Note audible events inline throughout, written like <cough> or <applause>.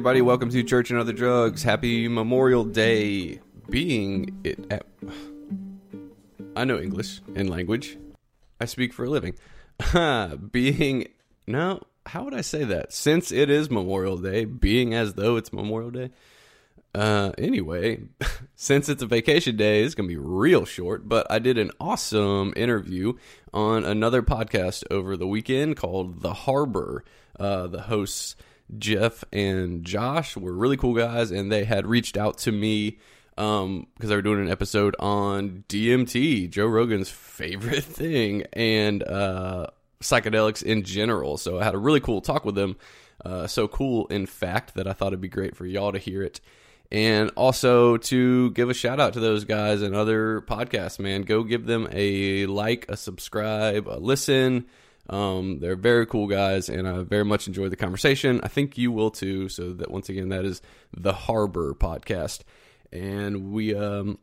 Everybody, welcome to Church and Other Drugs. Happy Memorial Day. Being it at, I know English and language. I speak for a living. <laughs> being no, how would I say that? Since it is Memorial Day, being as though it's Memorial Day. Uh, anyway, <laughs> since it's a vacation day, it's gonna be real short. But I did an awesome interview on another podcast over the weekend called The Harbor. Uh, the hosts Jeff and Josh were really cool guys, and they had reached out to me um, because they were doing an episode on DMT, Joe Rogan's favorite <laughs> thing, and uh, psychedelics in general. So I had a really cool talk with them. Uh, so cool, in fact, that I thought it'd be great for y'all to hear it. And also to give a shout out to those guys and other podcasts, man. Go give them a like, a subscribe, a listen. Um, they're very cool guys, and I very much enjoyed the conversation. I think you will too. So that once again, that is the Harbor podcast, and we um,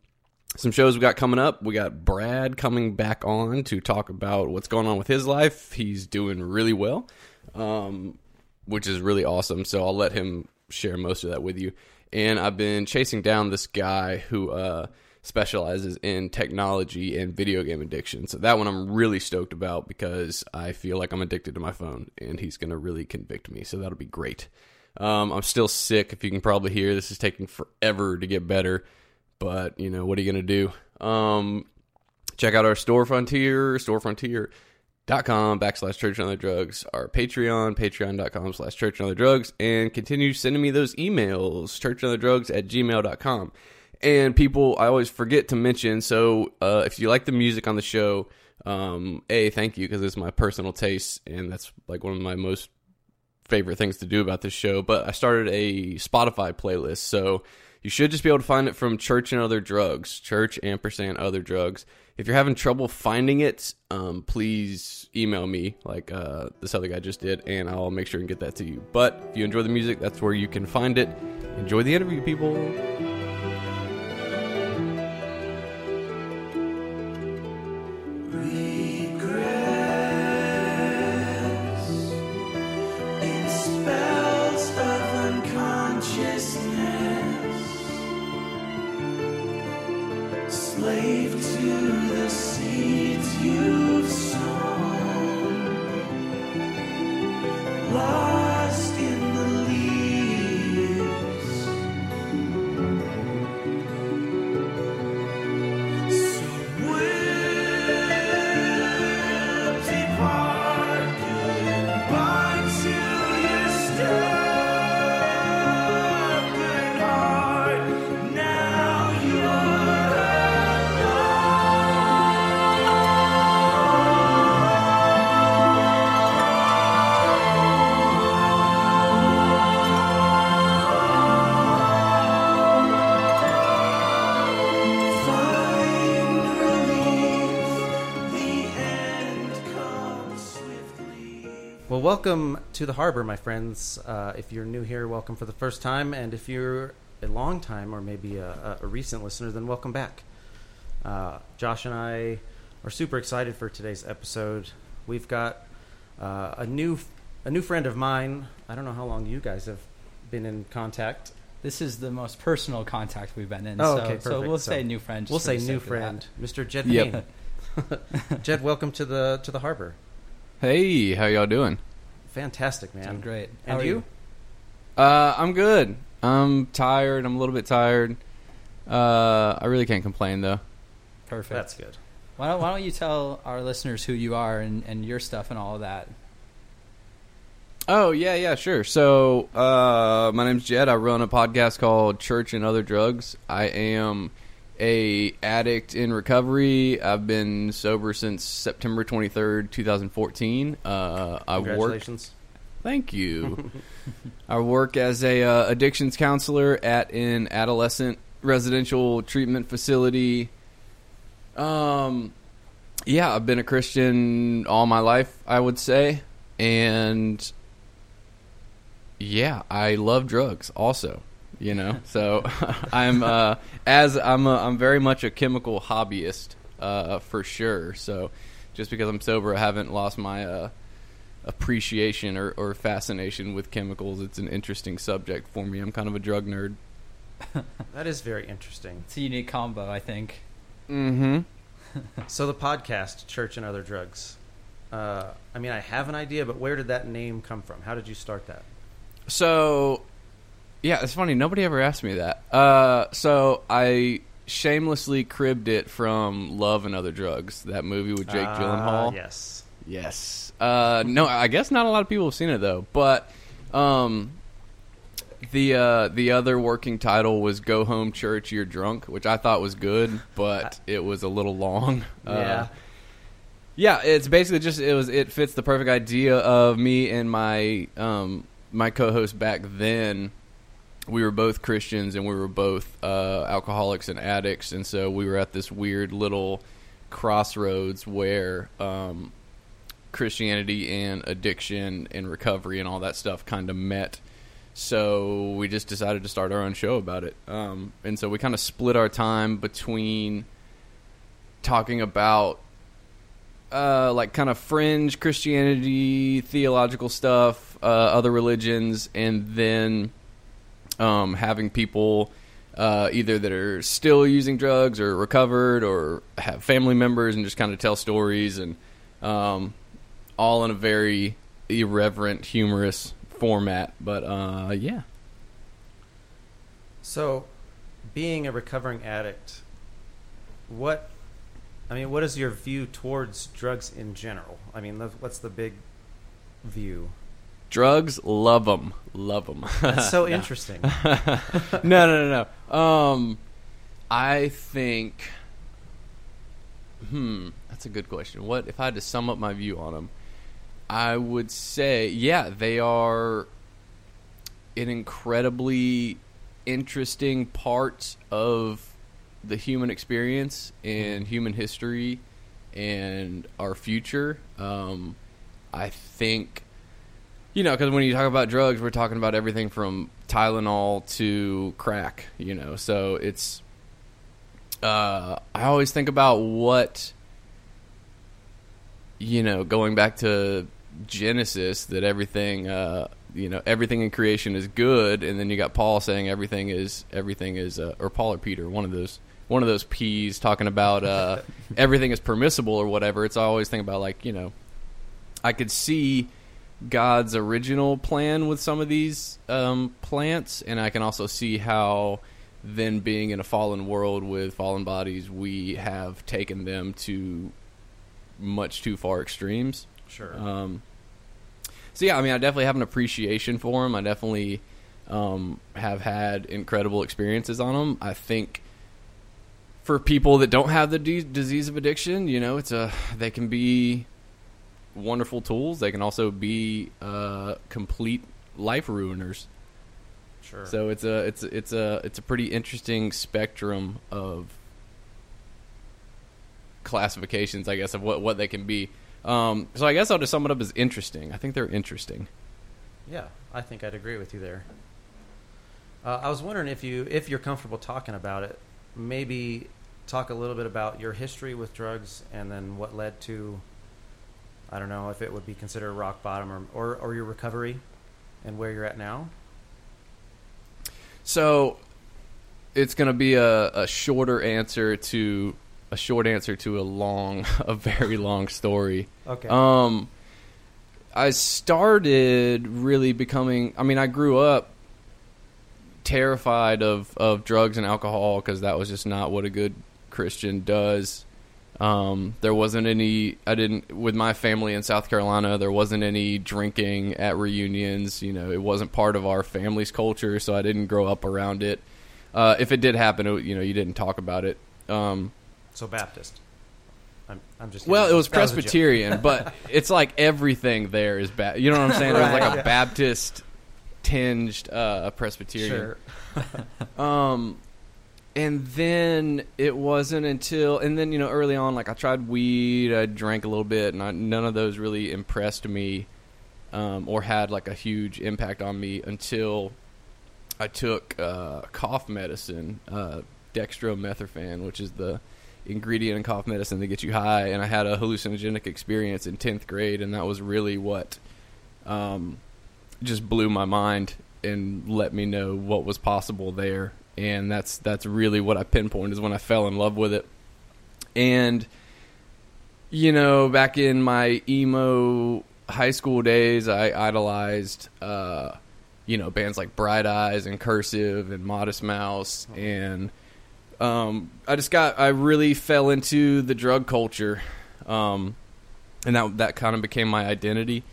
some shows we got coming up. We got Brad coming back on to talk about what's going on with his life. He's doing really well, um, which is really awesome. So I'll let him share most of that with you. And I've been chasing down this guy who uh, specializes in technology and video game addiction. So that one I'm really stoked about because I feel like I'm addicted to my phone, and he's going to really convict me. So that'll be great. Um, I'm still sick, if you can probably hear. This is taking forever to get better, but you know what are you going to do? Um, check out our Storefrontier, storefrontier.com backslash church and other drugs, our Patreon, patreon.com slash church and other drugs, and continue sending me those emails, church and other drugs at gmail.com. And people, I always forget to mention. So, uh, if you like the music on the show, um, a thank you because it's my personal taste, and that's like one of my most favorite things to do about this show. But I started a Spotify playlist, so you should just be able to find it from Church and Other Drugs, Church ampersand Other Drugs. If you're having trouble finding it, um, please email me like uh, this other guy just did, and I'll make sure and get that to you. But if you enjoy the music, that's where you can find it. Enjoy the interview, people. Welcome to the harbor, my friends. Uh, if you're new here, welcome for the first time, and if you're a long time or maybe a, a, a recent listener, then welcome back. Uh, Josh and I are super excited for today's episode. We've got uh, a new a new friend of mine. I don't know how long you guys have been in contact. This is the most personal contact we've been in. Oh, so, okay, so perfect. we'll So say new friend. just We'll say new friend, Mr. Jed Yep. <laughs> Jed, welcome to the to the harbor. Hey, how y'all doing? Fantastic, man. Doing great. And How are you? Uh, I'm good. I'm tired. I'm a little bit tired. Uh, I really can't complain though. Perfect. That's good. Why don't, why don't you tell our listeners who you are and, and your stuff and all of that? Oh yeah, yeah, sure. So uh, my name's Jed. I run a podcast called Church and Other Drugs. I am a addict in recovery. I've been sober since September 23rd, 2014. Uh, I work. Thank you. <laughs> I work as a uh, addictions counselor at an adolescent residential treatment facility. Um, yeah, I've been a Christian all my life, I would say, and yeah, I love drugs also. You know, so <laughs> I'm uh, as I'm a, I'm very much a chemical hobbyist uh, for sure. So just because I'm sober, I haven't lost my uh, appreciation or, or fascination with chemicals. It's an interesting subject for me. I'm kind of a drug nerd. <laughs> That is very interesting. It's a unique combo, I think. Mm-hmm. <laughs> So the podcast, Church and Other Drugs. Uh, I mean, I have an idea, but where did that name come from? How did you start that? So, yeah, it's funny. Nobody ever asked me that. Uh, so I shamelessly cribbed it from Love and Other Drugs, that movie with Jake Ah, Gyllenhaal. Yes. Yes. Uh, no, I guess not a lot of people have seen it though. But um, the uh, the other working title was "Go Home Church, You're Drunk," which I thought was good, but it was a little long. Uh, Yeah. yeah, it's basically just it was it fits the perfect idea of me and my um my co-host back then. We were both Christians and we were both uh, alcoholics and addicts, and so we were at this weird little crossroads where um, Christianity and addiction and recovery and all that stuff kind of met. So we just decided to start our own show about it, um, and so we kind of split our time between talking about uh, like kind of fringe Christianity, theological stuff, uh, other religions, and then um, having people uh, either that are still using drugs or recovered or have family members and just kind of tell stories and um, all in a very irreverent, humorous format. But uh, yeah. So, being a recovering addict, what, I mean, what is your view towards drugs in general? I mean, what's the big view? Drugs, love them, love them. That's so <laughs> interesting. <laughs> no, no, no, no. Um, I think. Hmm, that's a good question. What if I had to sum up my view on them? I would say, yeah, they are an incredibly interesting part of the human experience and human history and our future. Um, I think you know, because when you talk about drugs, we're talking about everything from Tylenol to crack. You know, so it's. Uh, I always think about what. You know, going back to Genesis, that everything, uh, you know, everything in creation is good, and then you got Paul saying everything is everything is, uh, or Paul or Peter, one of those, one of those P's talking about uh, <laughs> everything is permissible or whatever. It's I always think about like you know, I could see God's original plan with some of these um, plants, and I can also see how then being in a fallen world with fallen bodies, we have taken them to much too far extremes. Sure. Um, so yeah, I mean, I definitely have an appreciation for them. I definitely um, have had incredible experiences on them. I think for people that don't have the de- disease of addiction, you know, it's a they can be wonderful tools. They can also be uh, complete life ruiners. sure. So it's a it's it's a it's a pretty interesting spectrum of classifications, I guess, of what what they can be. Um, so I guess I'll just sum it up as interesting. I think they're interesting. Yeah, I think I'd agree with you there. Uh, I was wondering if you, if you're comfortable talking about it, maybe talk a little bit about your history with drugs and then what led to, I don't know if it would be considered rock bottom or, or, or your recovery and where you're at now. So it's going to be a, a shorter answer to a short answer to a long, <laughs> a very long story. Okay. Um, I started really becoming. I mean, I grew up terrified of of drugs and alcohol because that was just not what a good Christian does. Um, there wasn't any. I didn't with my family in South Carolina. There wasn't any drinking at reunions. You know, it wasn't part of our family's culture, so I didn't grow up around it. Uh, if it did happen, it, you know, you didn't talk about it. Um, so Baptist. I'm, I'm just. well, it was. Presbyterian, but <laughs> it's like everything there is bad. You know what I'm saying? It was Right, like a. Baptist tinged uh, Presbyterian. Sure. <laughs> Um, and then it wasn't until, and then you know, early on, like I tried weed, I drank a little bit, and I, none of those really impressed me, um, or had like a huge impact on me until I took uh, cough medicine, uh, dextromethorphan, which is the ingredient in cough medicine that gets you high, and I had a hallucinogenic experience in tenth grade, and that was really what um, just blew my mind and let me know what was possible there. And that's that's really what I pinpoint is when I fell in love with it. And you know, back in my emo high school days, I idolized uh, you know bands like Bright Eyes and Cursive and Modest Mouse, and um, I just got I really fell into the drug culture, um, and that that kind of became my identity.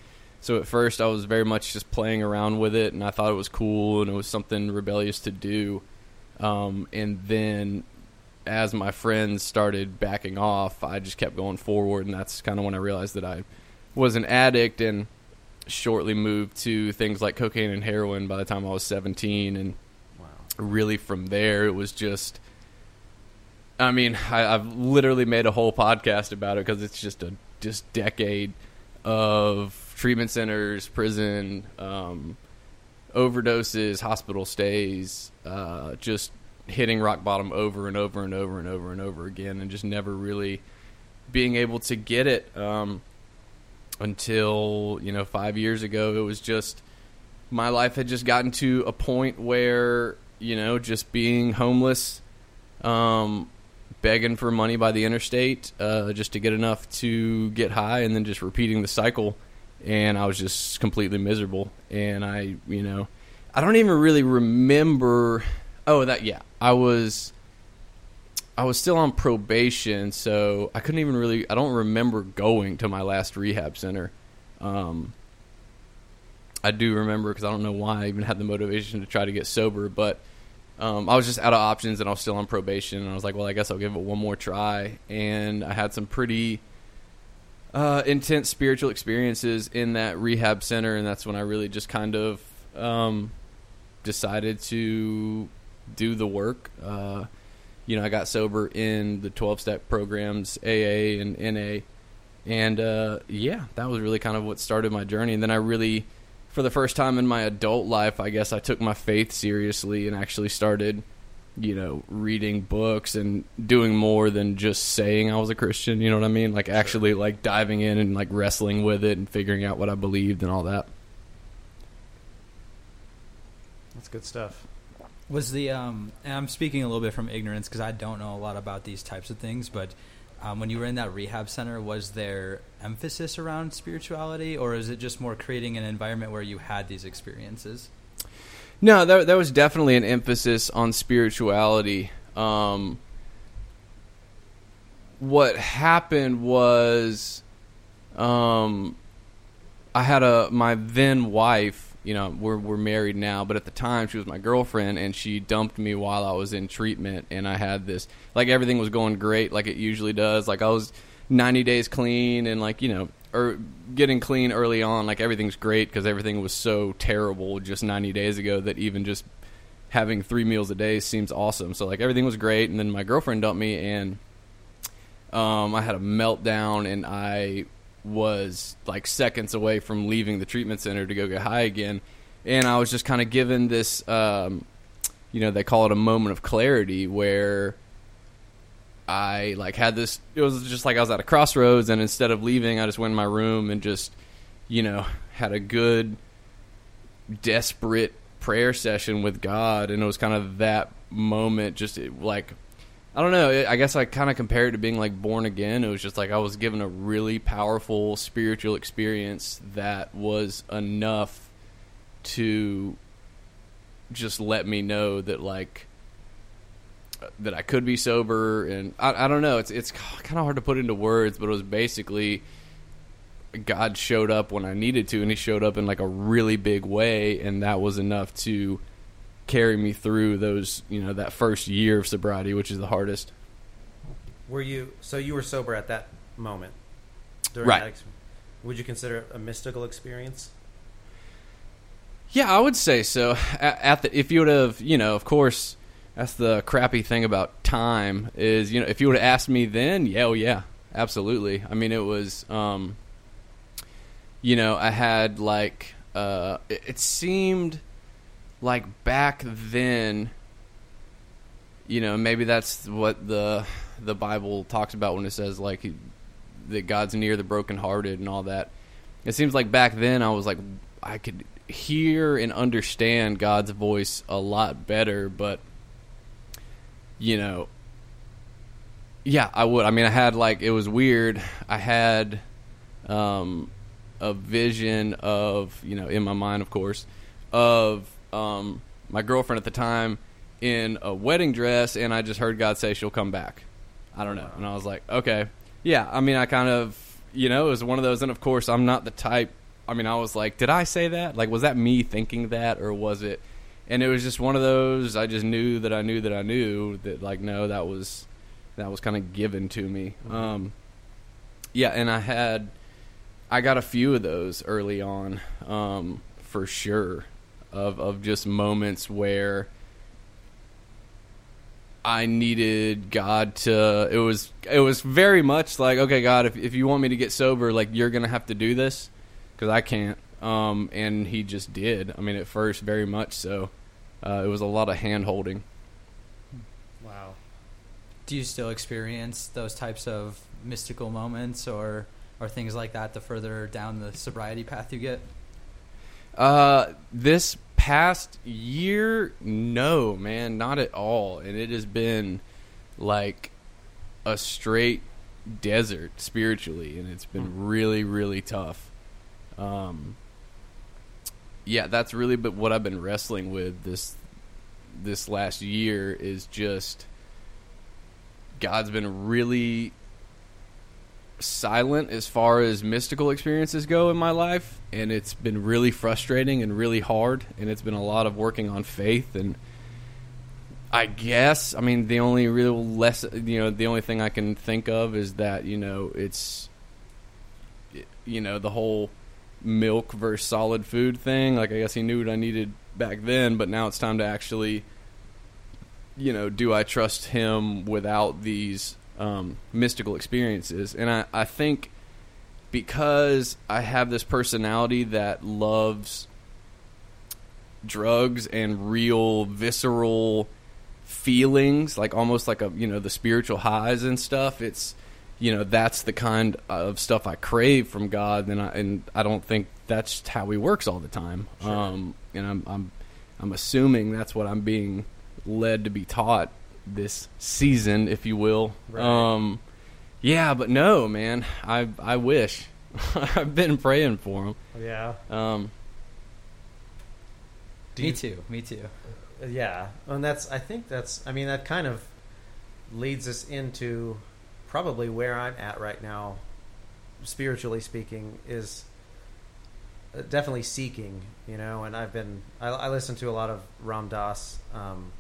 So at first, I was very much just playing around with it, and I thought it was cool and it was something rebellious to do. Um, and then, as my friends started backing off, I just kept going forward, and that's kind of when I realized that I was an addict, and shortly moved to things like cocaine and heroin by the time I was 17, and Wow. really from there it was just i mean I, i've literally made a whole podcast about it because it's just a just decade of treatment centers prison um, overdoses hospital stays uh, just hitting rock bottom over and over and over and over and over again and just never really being able to get it um, until you know five years ago it was just my life had just gotten to a point where you know just being homeless um begging for money by the interstate uh just to get enough to get high and then just repeating the cycle and i was just completely miserable and i you know i don't even really remember oh that yeah i was I was still on probation, so I couldn't even really. I don't remember going to my last rehab center. Um, I do remember because I don't know why I even had the motivation to try to get sober, but um, I was just out of options and I was still on probation. And I was like, well, I guess I'll give it one more try. And I had some pretty uh, intense spiritual experiences in that rehab center, and that's when I really just kind of um, decided to do the work. Uh, you know, I got sober in the 12 step programs, AA and NA. And uh, yeah, that was really kind of what started my journey. And then I really, for the first time in my adult life, I guess I took my faith seriously and actually started, you know, reading books and doing more than just saying I was a Christian. You know what I mean? Like actually like diving in and like wrestling with it and figuring out what I believed and all that. That's good stuff. Was the um, and I'm speaking a little bit from ignorance because I don't know a lot about these types of things, but um, when you were in that rehab center, was there emphasis around spirituality, or is it just more creating an environment where you had these experiences? No, that, there was definitely an emphasis on spirituality. Um, what happened was, um, I had a my then wife. You know, we're we're married now, but at the time she was my girlfriend, and she dumped me while I was in treatment, and I had this like everything was going great, like it usually does. Like I was ninety days clean, and like you know, or getting clean early on, like everything's great because everything was so terrible just ninety days ago that even just having three meals a day seems awesome. So like everything was great, and then my girlfriend dumped me, and um, I had a meltdown, and I was like seconds away from leaving the treatment center to go get high again, and I was just kind of given this, um, you know, they call it a moment of clarity where. I like had this. It was just like I was at a crossroads, and instead of leaving, I just went in my room and just, you know, had a good, desperate prayer session with God, and it was kind of that moment. Just it, like, I don't know. It, I guess I kind of compare it to being like born again. It was just like I was given a really powerful spiritual experience that was enough to just let me know that like that I could be sober, and I, I don't know. It's it's kind of hard to put into words, but it was basically God showed up when I needed to, and He showed up in like a really big way, and that was enough to carry me through those you know that first year of sobriety, which is the hardest. Were you so you were sober at that moment? During Right. That ex- would you consider it a mystical experience? Yeah, I would say so. At, at the, if you would have, you know, of course, that's the crappy thing about time is, you know, if you would have asked me then, yeah, oh yeah, absolutely. I mean, it was, um, you know, I had like, uh, it, it seemed like back then, you know, maybe that's what the the Bible talks about when it says like that God's near the brokenhearted and all that. It seems like back then I was like I could hear and understand God's voice a lot better, but you know, yeah, I would. I mean, I had like it was weird. I had um, a vision of you know in my mind, of course, of um, my girlfriend at the time in a wedding dress, and I just heard God say she'll come back. I don't know, and I was like, okay, yeah. I mean, I kind of you know it was one of those, and of course, I'm not the type. I mean, I was like, did I say that? Like, was that me thinking that, or was it? And it was just one of those. I just knew that I knew that I knew that like no, that was that was kind of given to me. Um, yeah, and I had I got a few of those early on, um, for sure, of of just moments where I needed God to. It was it was very much like, okay, God, if if you want me to get sober, like you're gonna have to do this because I can't. Um, and he just did. I mean, at first, very much so. Uh, it was a lot of hand holding. Wow. Do you still experience those types of mystical moments or or things like that the further down the sobriety path you get? Uh, this past year, no, man, not at all. And it has been like a straight desert spiritually, and it's been really, really tough. Um, yeah, that's really but what I've been wrestling with this this last year is just God's been really silent as far as mystical experiences go in my life and it's been really frustrating and really hard and it's been a lot of working on faith and I guess I mean the only real less you know the only thing I can think of is that you know it's you know the whole milk versus solid food thing. Like I guess he knew what I needed back then but now it's time to actually you know do I trust him without these um, mystical experiences? And I, I think because I have this personality that loves drugs and real visceral feelings like almost like a you know the spiritual highs and stuff it's you know that's the kind of stuff I crave from God and I and I don't think that's how he works all the time um and I'm I'm I'm assuming that's what I'm being led to be taught this season if you will Right. um yeah but no man I I wish <laughs> I've been praying for him Yeah. um me you- too. Me too. Yeah, and that's I think that's I mean that kind of leads us into probably where I'm at right now, spiritually speaking, is uh, definitely seeking. You know, and I've been I, I listen to a lot of Ram Dass, um,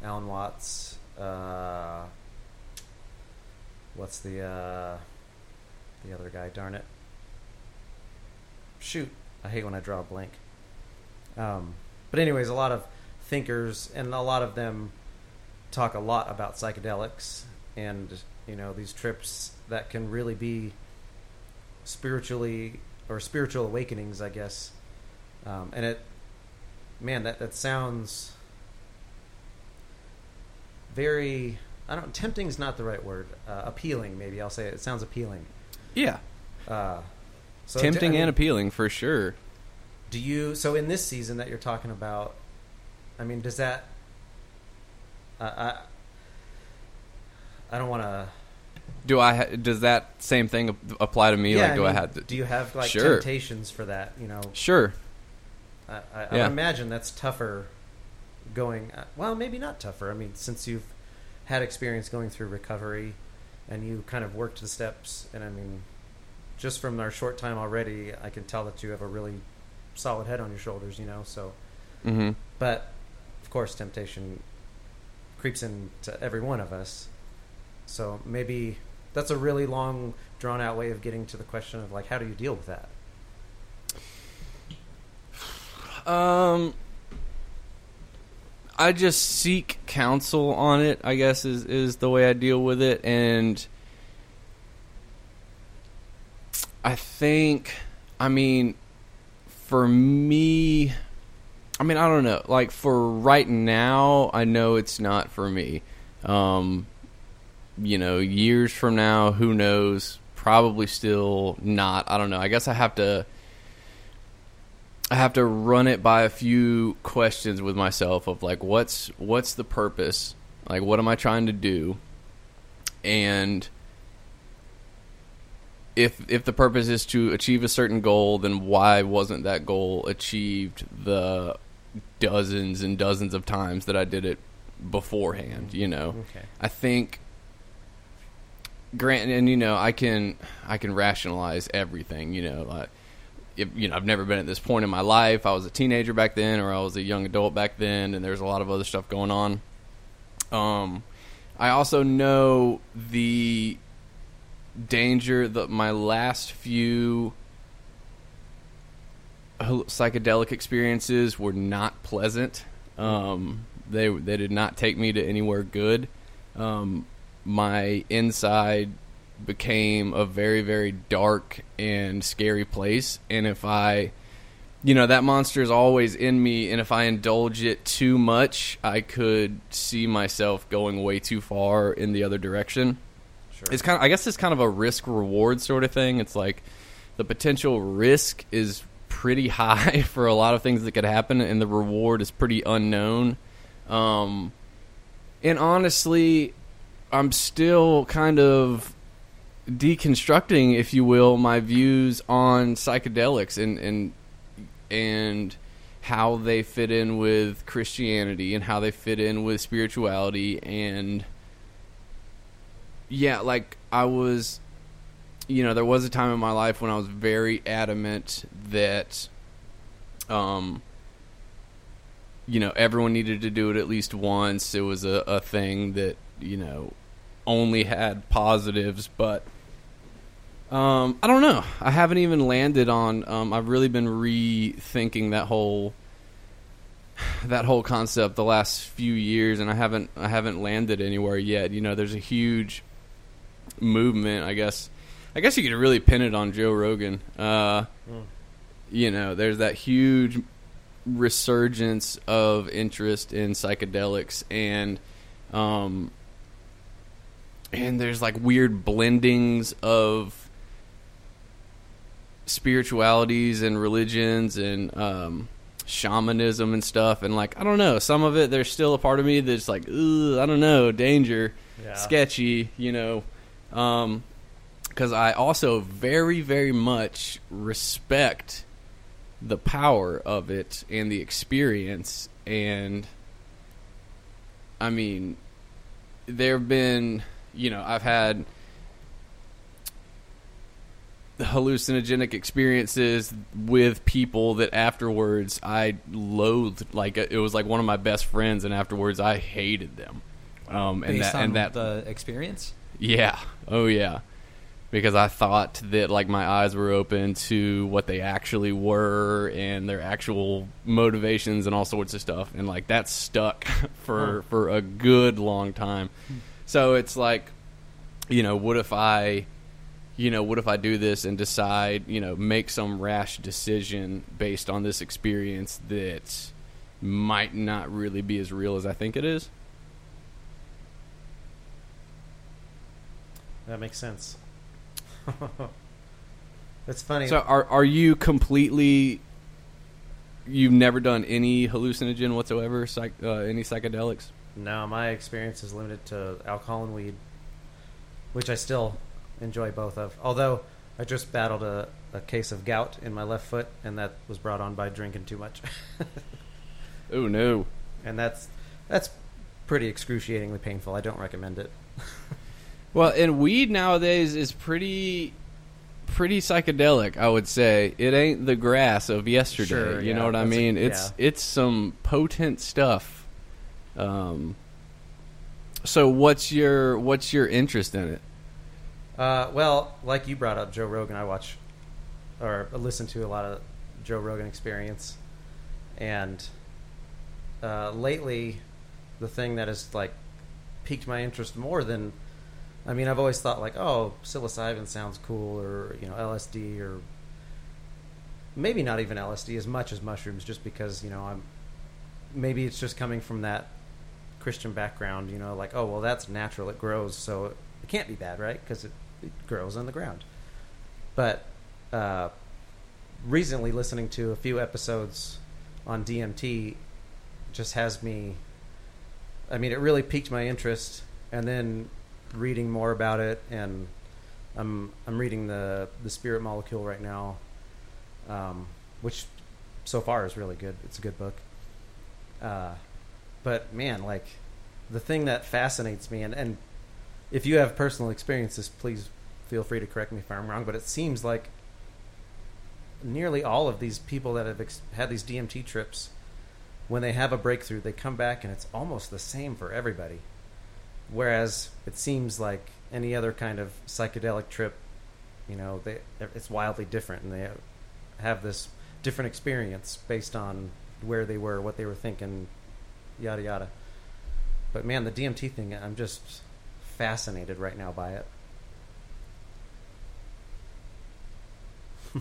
Alan Watts. Uh, what's the uh, the other guy? Darn it! Shoot, I hate when I draw a blank. Um, but anyways, a lot of thinkers and a lot of them talk a lot about psychedelics and you know these trips that can really be spiritually or spiritual awakenings, I guess. Um, and it, man, that that sounds very. I don't. Tempting is not the right word. Uh, appealing, maybe I'll say it. It sounds appealing. yeah Uh, so tempting I mean, and appealing for sure do you so in this season that you're talking about? I mean, does that? I I, I don't want to. Do I? Ha- does that same thing apply to me? like, do I, mean, have to? Do you have like Sure. temptations for that? You know, Sure. I, I, I Yeah. imagine that's tougher. Going uh, well, maybe not tougher. I mean, since you've had experience going through recovery, and you kind of worked the steps, and I mean, just from our short time already, I can tell that you have a really solid head on your shoulders. You know, so hmm But of course, temptation creeps into every one of us. So maybe that's a really long, drawn out way of getting to the question of like, how do you deal with that? Um, I just seek counsel on it. I guess is is the way I deal with it, and I think, I mean, for me, I mean, I don't know. Like for right now, I know it's not for me. Um, you know, years from now, who knows? Probably still not. I don't know. I guess I have to. I have to run it by a few questions with myself of like what's what's the purpose? Like what am I trying to do? And if if the purpose is to achieve a certain goal, then why wasn't that goal achieved the dozens and dozens of times that I did it beforehand, you know? Okay. I think grant and you know I can I can rationalize everything you know like if, you know I've never been at this point in my life. I was a teenager back then or I was a young adult back then and there's a lot of other stuff going on. Um I also know the danger that my last few psychedelic experiences were not pleasant. Um they they did not take me to anywhere good. Um, my inside became a very very dark and scary place. And if i you know that monster is always in me and if i indulge it too much i could see myself going way too far in the other direction. Sure. it's kind of i guess it's kind of a risk reward sort of thing. It's like the potential risk is pretty <laughs> high for a lot of things that could happen and the reward is pretty unknown. Um and honestly i'm still kind of deconstructing if you will my views on psychedelics and and and how they fit in with christianity and how they fit in with spirituality. And yeah like i was you know there was a time in my life when i was very adamant that um you know everyone needed to do it at least once. It was a, a thing that you know only had positives but um i don't know. I haven't even landed on um i've really been rethinking that whole that whole concept the last few years and i haven't i haven't landed anywhere yet. You know there's a huge movement i guess i guess you could really pin it on joe rogan. Uh you know there's that huge resurgence of interest in psychedelics and um and there's like weird blendings of spiritualities and religions and um shamanism and stuff and like I don't know some of it there's still a part of me that's like I don't know danger Yeah. sketchy you know um because I also very very much respect the power of it and the experience and I mean there have been you know I've had hallucinogenic experiences with people that afterwards I loathed like it was like one of my best friends and afterwards I hated them um and Based that and that the experience. yeah. Oh yeah. Because I thought that like my eyes were open to what they actually were and their actual motivations and all sorts of stuff and like that stuck <laughs> for for a good long time. So it's like you know, what if I you know, what if I do this and decide, you know, make some rash decision based on this experience that might not really be as real as I think it is? That makes sense. <laughs> That's funny. So are are you completely? You've never done any hallucinogen whatsoever, psych, uh, any psychedelics? No, my experience is limited to alcohol and weed, which I still enjoy both of. Although I just battled a, a case of gout in my left foot, and that was brought on by drinking too much. <laughs> Oh no! and that's that's pretty excruciatingly painful. I don't recommend it. <laughs> Well, and weed nowadays is pretty pretty psychedelic. I would say it ain't the grass of yesterday. Sure, you yeah, know what I that's a- mean? it's yeah. it's some potent stuff. Um. So what's your what's your interest in it? Uh, well, like you brought up Joe Rogan, I watch or listen to a lot of Joe Rogan experience, and uh, lately, the thing that has like piqued my interest more than, I mean, I've always thought like, oh, psilocybin sounds cool, or you know, LSD, or maybe not even LSD as much as mushrooms, just because you know I'm maybe it's just coming from that Christian background, you know, like, oh, well, that's natural, it grows, so it can't be bad, right? Because it, it grows on the ground. But uh, recently listening to a few episodes on DMT just has me. I mean, it really piqued my interest, and then reading more about it, and I'm I'm reading the the Spirit Molecule right now, um, which so far is really good. It's a good book. Uh, but man, like the thing that fascinates me, and, and if you have personal experiences, please feel free to correct me if I'm wrong. But it seems like nearly all of these people that have ex- had these DMT trips, when they have a breakthrough, they come back and it's almost the same for everybody. Whereas it seems like any other kind of psychedelic trip, you know, they, it's wildly different, and they have this different experience based on where they were, what they were thinking, yada yada. But man, the DMT thing, I'm just fascinated right now by it. <laughs>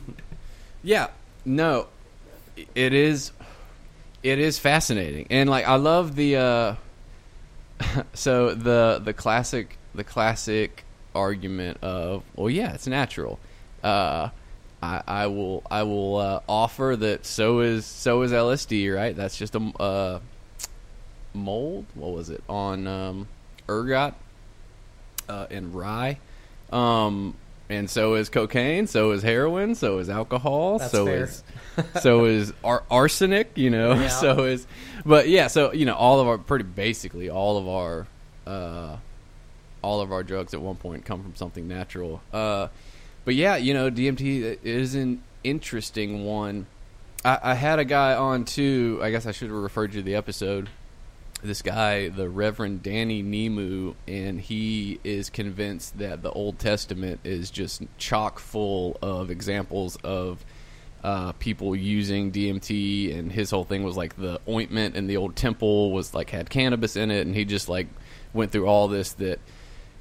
Yeah, no, it is. It is fascinating, and like I love the. uh <laughs> So the the classic the classic argument of well, yeah, it's natural. Uh, I, I will I will uh, offer that so is so is LSD, right? That's just a uh, mold. What was it on um, ergot uh, and rye? Um, and so is cocaine. So is heroin. So is alcohol. That's so fair. is so <laughs> is ar- arsenic. You know. <laughs> Yeah. So is, but yeah. So you know, all of our pretty basically all of our uh, all of our drugs at one point come from something natural. Uh, but yeah, you know, DMT is an interesting one. I, I had a guy on too. I guess I should have referred you to the episode. This guy, the Reverend Danny Nemu, and he is convinced that the Old Testament is just chock full of examples of uh, people using DMT. And his whole thing was like the ointment in the old temple was like had cannabis in it, and he just like went through all this that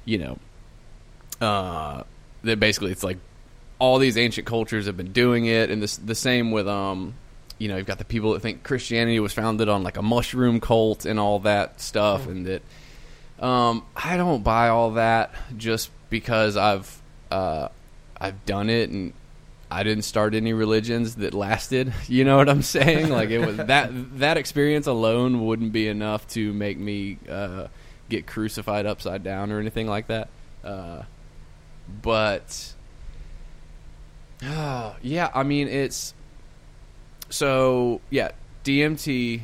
you know uh, that basically it's like all these ancient cultures have been doing it, and this the same with um, you know, you've got the people that think Christianity was founded on like a mushroom cult and all that stuff, and that um, I don't buy all that just because I've uh, I've done it and I didn't start any religions that lasted. <laughs> You know what I'm saying? <laughs> Like it was that that experience alone wouldn't be enough to make me uh, get crucified upside down or anything like that. Uh, but uh, <sighs> yeah, I mean it's so yeah, DMT,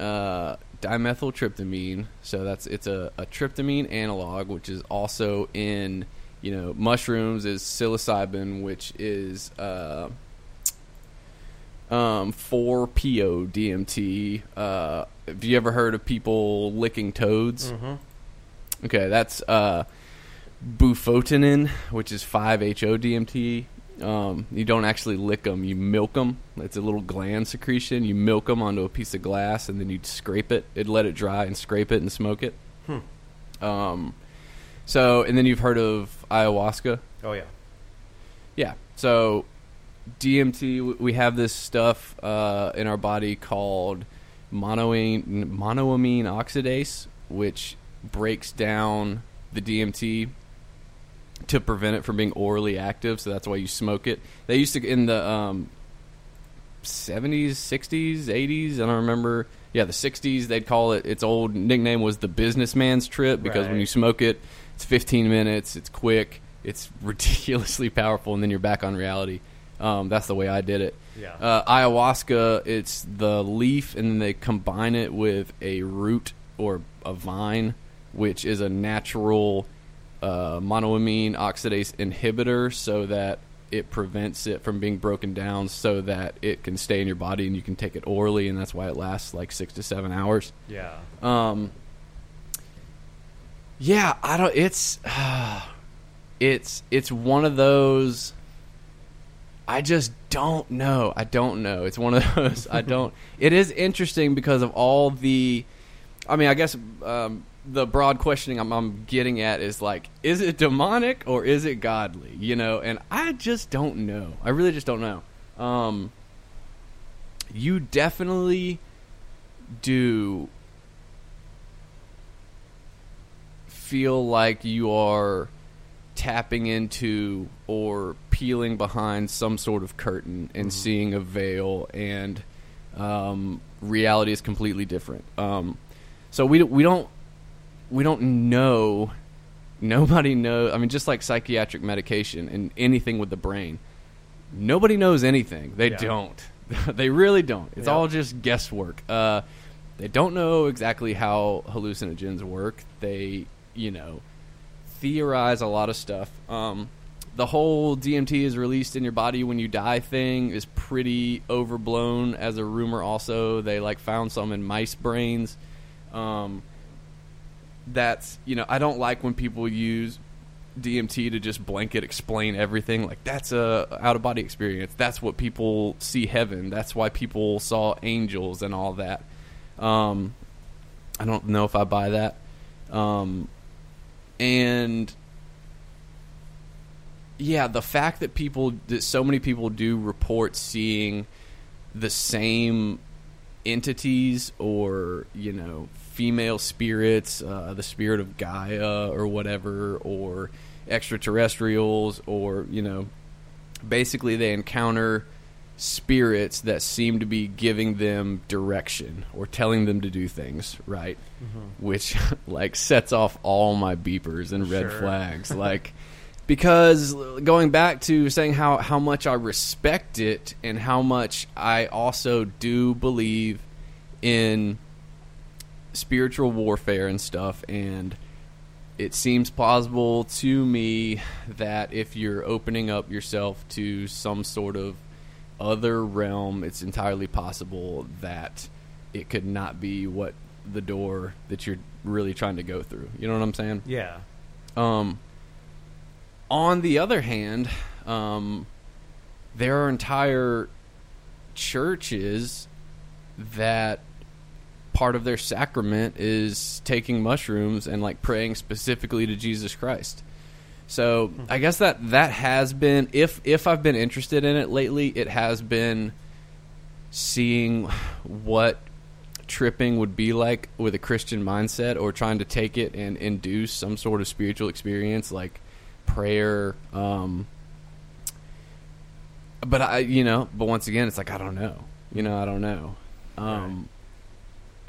uh, dimethyltryptamine. So that's it's a, a tryptamine analog, which is also in you know mushrooms is psilocybin, which is uh, um, 4-PO DMT. Uh, have you ever heard of people licking toads? Mm-hmm. Okay, that's uh, bufotenin, which is 5-HO DMT. Um, you don't actually lick them; you milk them. It's a little gland secretion. You milk them onto a piece of glass, and then you'd scrape it. It let it dry and scrape it and smoke it. Um, so, and then you've heard of ayahuasca. Oh yeah. Yeah. So DMT, we have this stuff uh, in our body called monoamine, monoamine oxidase, which breaks down the DMT to prevent it from being orally active. So that's why you smoke it. They used to in the um, 70s, 60s, 80s. I don't remember. Yeah, the 60s. They'd call it. Its old nickname was the businessman's trip because when you smoke it, it's 15 minutes. It's quick. It's <laughs> ridiculously powerful, and then you're back on reality. Um, that's the way I did it. Yeah. Uh, ayahuasca, it's the leaf, and then they combine it with a root or a vine, which is a natural uh, monoamine oxidase inhibitor, so that it prevents it from being broken down, so that it can stay in your body and you can take it orally, and that's why it lasts like six to seven hours. Yeah. Um, yeah, I don't. It's <sighs> it's it's one of those. I just don't know. I don't know. It's one of <laughs> those. I don't. It is interesting because of all the. I mean, I guess um, the broad questioning I'm, I'm getting at is like, is it demonic or is it godly? You know, and I just don't know. I really just don't know. Um, you definitely do feel like you are tapping into or peeling behind some sort of curtain and seeing a veil, and um, reality is completely different. Um, so we we don't we don't know. Nobody knows. I mean, just like psychiatric medication and anything with the brain, nobody knows anything. They Yeah. don't. <laughs> they really don't. It's Yeah. all just guesswork. Uh, they don't know exactly how hallucinogens work. They, you know, theorize a lot of stuff. Um, the whole DMT is released in your body when you die thing is pretty overblown as a rumor. Also, they like found some in mice brains. Um, that's you know I don't like when people use DMT to just blanket explain everything. Like that's a out of body experience. That's what people see heaven. That's why people saw angels and all that. Um, I don't know if I buy that. Um, and yeah, the fact that people that so many people do report seeing the same entities or you know female spirits, uh, the spirit of Gaia or whatever, or extraterrestrials, or you know, basically they encounter spirits that seem to be giving them direction or telling them to do things right which <laughs> like sets off all my beepers and red Sure. flags <laughs> like because going back to saying how how much I respect it and how much I also do believe in spiritual warfare and stuff and it seems plausible to me that if you're opening up yourself to some sort of other realm it's entirely possible that it could not be what the door that you're really trying to go through you know what i'm saying Yeah. um, on the other hand, um, there are entire churches that part of their sacrament is taking mushrooms and like praying specifically to Jesus Christ. So I guess that that has been if if I've been interested in it lately, it has been seeing what tripping would be like with a Christian mindset or trying to take it and induce some sort of spiritual experience like prayer um but I you know but once again it's like I don't know. You know I don't know. Um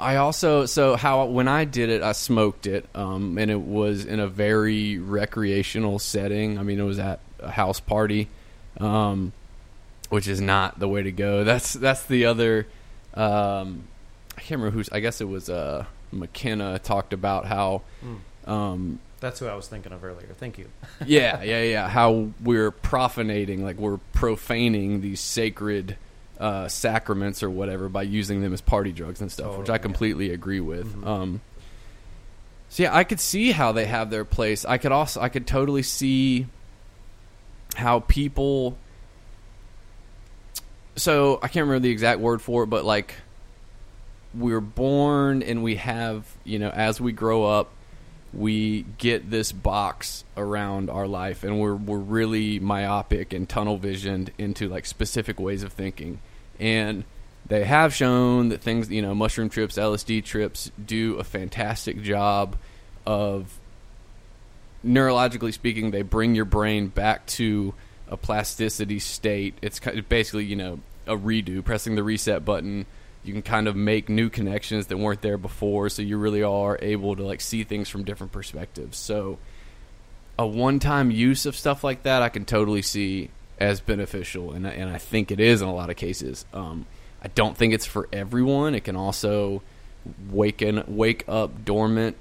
I also so how when I did it I smoked it um and it was in a very recreational setting I mean it was at a house party um which is not the way to go <laughs> that's that's the other um I can't remember who's I guess it was uh McKenna talked about how um That's who I was thinking of earlier. Thank you. yeah, yeah, yeah. How we're profanating, like we're profaning these sacred uh, sacraments or whatever by using them as party drugs and stuff, which I yeah. completely agree with. Um, so yeah, I could see how they have their place. I could also, I could totally see how people. So I can't remember the exact word for it, but like we're born and we have, you know, as we grow up, we get this box around our life and we're we're really myopic and tunnel visioned into like specific ways of thinking. And they have shown that things, you know, mushroom trips, LSD trips do a fantastic job of neurologically speaking, they bring your brain back to a plasticity state. It's basically, you know, a redo, pressing the reset button. You can kind of make new connections that weren't there before, so you really are able to like see things from different perspectives. So, a one-time use of stuff like that, I can totally see as beneficial, and I- and I think it is in a lot of cases. Um, I don't think it's for everyone. It can also waken wake up dormant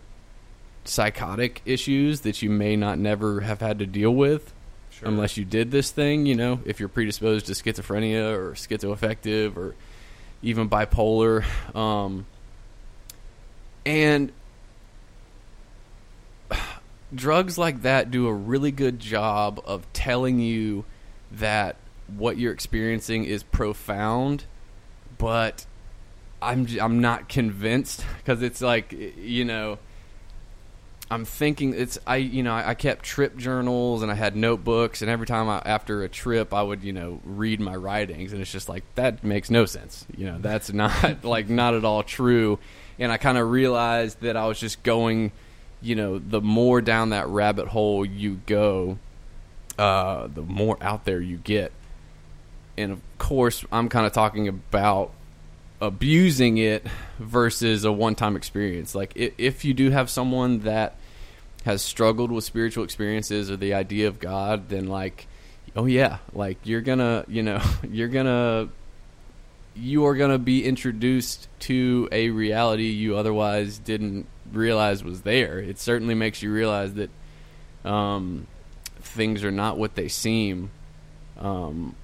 psychotic issues that you may not never have had to deal with Sure. unless you did this thing, you know, if you're predisposed to schizophrenia or schizoaffective or even bipolar. Um, and <sighs> drugs like that do a really good job of telling you that what you're experiencing is profound, but I'm I'm not convinced because it's like you know I'm thinking it's I you know I, I kept trip journals and I had notebooks and every time I, after a trip I would you know read my writings and it's just like that makes no sense you know that's not <laughs> like not at all true. And I kind of realized that I was just going you know the more down that rabbit hole you go uh, the more out there you get. And of course, I'm kind of talking about abusing it versus a one-time experience. Like if you do have someone that has struggled with spiritual experiences or the idea of God, then like, oh yeah, like you're gonna, you know, <laughs> you're gonna, you are gonna be introduced to a reality you otherwise didn't realize was there. It certainly makes you realize that um, things are not what they seem. Um,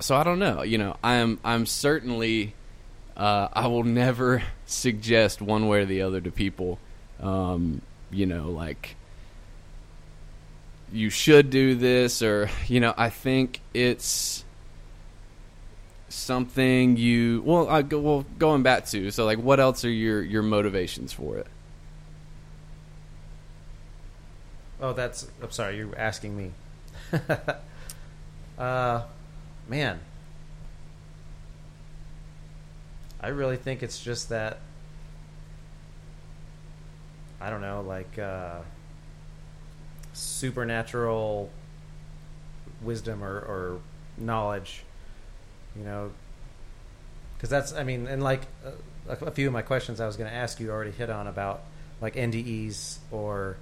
so I don't know. You know, I'm I'm certainly uh, I will never <laughs> suggest one way or the other to people. Um, you know, like you should do this, or <laughs> you know, I think it's something you well, I well going back to so like, what else are your your motivations for it? Oh, that's. I'm sorry. You're asking me. <laughs> uh, man, I really think it's just that. I don't know, like uh, supernatural wisdom or, or knowledge, you know. Because that's, I mean, and like a few of my questions I was going to ask you already hit on about like NDEs or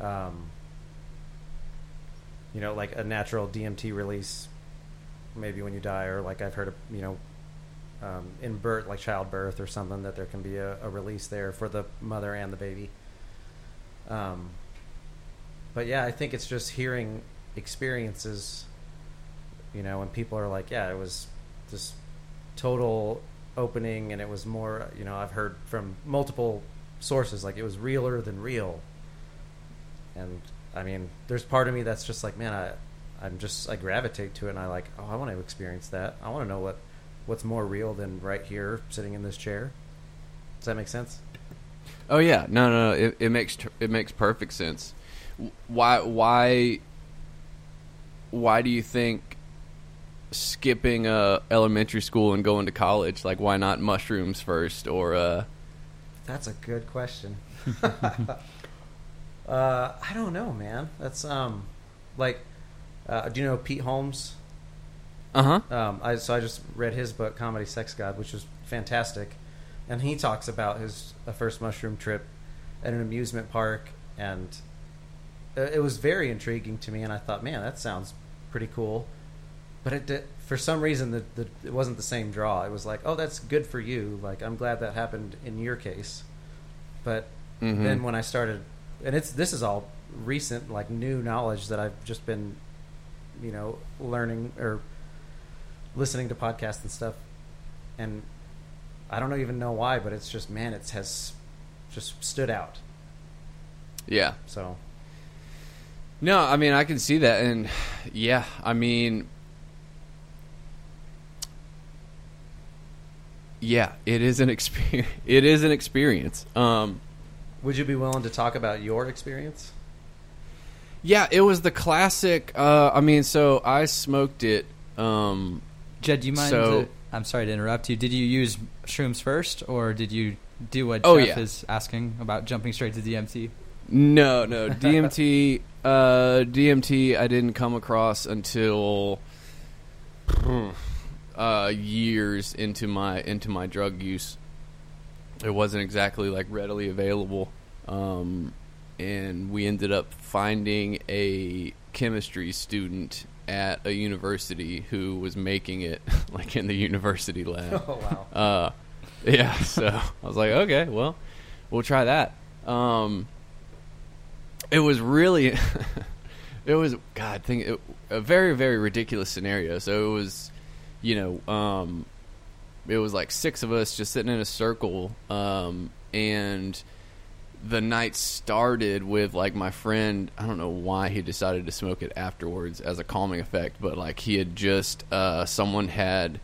um, you know, like a natural DMT release, maybe when you die, or like I've heard of, you know, um, in birth, like childbirth or something, that there can be a, a release there for the mother and the baby. Um, but yeah, I think it's just hearing experiences, you know, when people are like, yeah, it was this total opening and it was more, you know, I've heard from multiple sources, like it was realer than real and I mean, there's part of me that's just like, man, I, I'm just I gravitate to it, and I like, oh, I want to experience that. I want to know what, what's more real than right here, sitting in this chair. Does that make sense? Oh yeah, no, no, no. It, it makes it makes perfect sense. Why why why do you think skipping uh, elementary school and going to college like why not mushrooms first or uh, That's a good question. <laughs> <laughs> uh, I don't know, man. That's um, like, uh, do you know Pete Holmes? uh huh Um, I, so I just read his book, Comedy Sex God, which was fantastic, and he talks about his uh, first mushroom trip at an amusement park, and uh, it was very intriguing to me. And I thought, man, that sounds pretty cool. But it did, for some reason, the, the, it wasn't the same draw. It was like, oh, that's good for you. Like, I'm glad that happened in your case. But Mhm. then when I started, and it's this is all recent, like new knowledge that I've just been, you know, learning or listening to podcasts and stuff, and I don't even know why, but it's just man, it has just stood out. yeah. So. No I mean I can see that. And yeah I mean yeah it is an experience <laughs> it is an experience. Um would you be willing to talk about your experience? yeah it was the classic uh I mean so I smoked it um Jed, do you mind? So- to- I'm sorry to interrupt you. Did you use shrooms first, or did you do what Oh, Jeff yeah. is asking about jumping straight to DMT? No, no. <laughs> DMT, uh, DMT, I didn't come across until uh, years into my into my drug use. It wasn't exactly like readily available, um, and we ended up finding a chemistry student at a university who was making it <laughs> like in the university lab. <laughs> Oh wow. Uh, yeah. So I was like, okay, well, we'll try that. Um, it was really, <laughs> it was God, think it, a very very ridiculous scenario. So it was, you know, um, it was like six of us just sitting in a circle, um, and the night started with like my friend i don't know why he decided to smoke it afterwards as a calming effect but like he had just uh someone had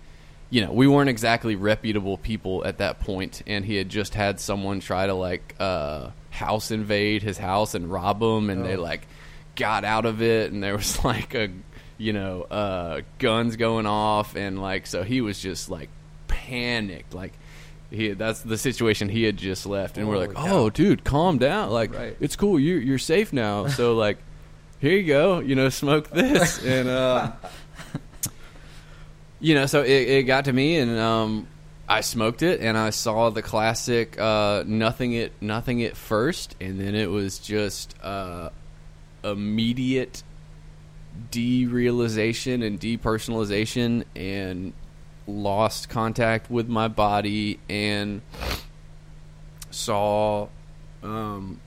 you know we weren't exactly reputable people at that point and he had just had someone try to like uh house invade his house and rob him and they Oh. like got out of it and there was <laughs> like a you know uh guns going off and like so he was just like panicked. Like he that's the situation he had just left. And we're like cow. oh dude calm down. Like Right. it's cool. You you're safe now. So <laughs> like here you go, you know, smoke this, <laughs> and uh, you know, so it, it got to me, and um, I smoked it, and I saw the classic uh, nothing it nothing it first, and then it was just uh, immediate derealization and depersonalization, and lost contact with my body, and saw um,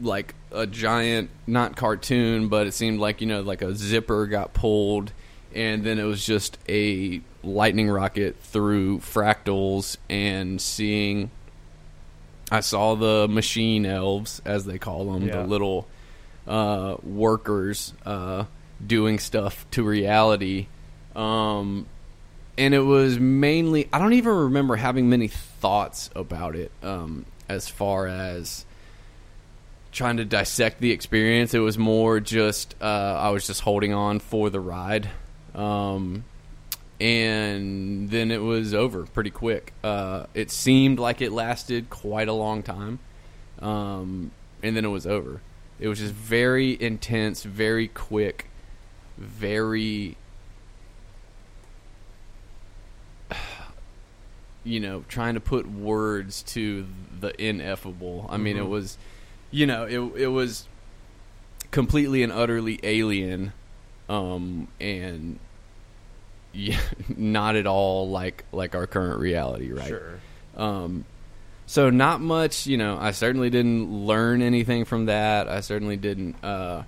like a giant not cartoon but it seemed like you know like a zipper got pulled and then it was just a lightning rocket through fractals and seeing i saw the machine elves as they call them Yeah. the little uh, workers uh, doing stuff to reality um, and it was mainly i don't even remember having many thoughts about it um, as far as trying to dissect the experience. It was more just uh, I was just holding on for the ride, um, and then it was over pretty quick. Uh, it seemed like it lasted quite a long time, um, and then it was over. It was just very intense, very quick, very. You know, trying to put words to the ineffable. I mean, it was you know, it it was completely and utterly alien, um, and <laughs> yeah, not at all like like our current reality, right? Sure. Um, so not much, you know. I certainly didn't learn anything from that. I certainly didn't. Uh,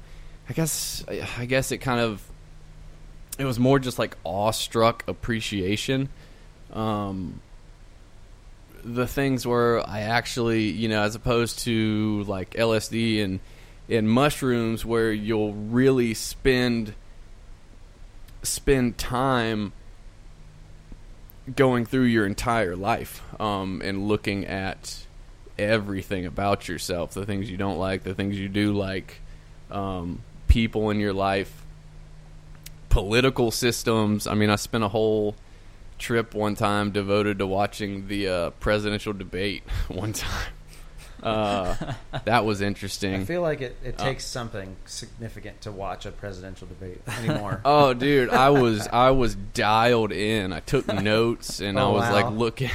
I guess I guess it kind of it was more just like awestruck appreciation. Um, the things where I actually, you know, as opposed to like LSD and and mushrooms, where you'll really spend spend time going through your entire life um, and looking at everything about yourself, the things you don't like, the things you do like, um, people in your life, political systems. I mean, I spent a whole trip one time devoted to watching the uh, presidential debate <laughs> one time. Uh, <laughs> that was interesting. I feel like it, it Uh, takes something significant to watch a presidential debate anymore. <laughs> Oh, dude, I was I was dialed in. I took notes and I Oh, was wow. like looking.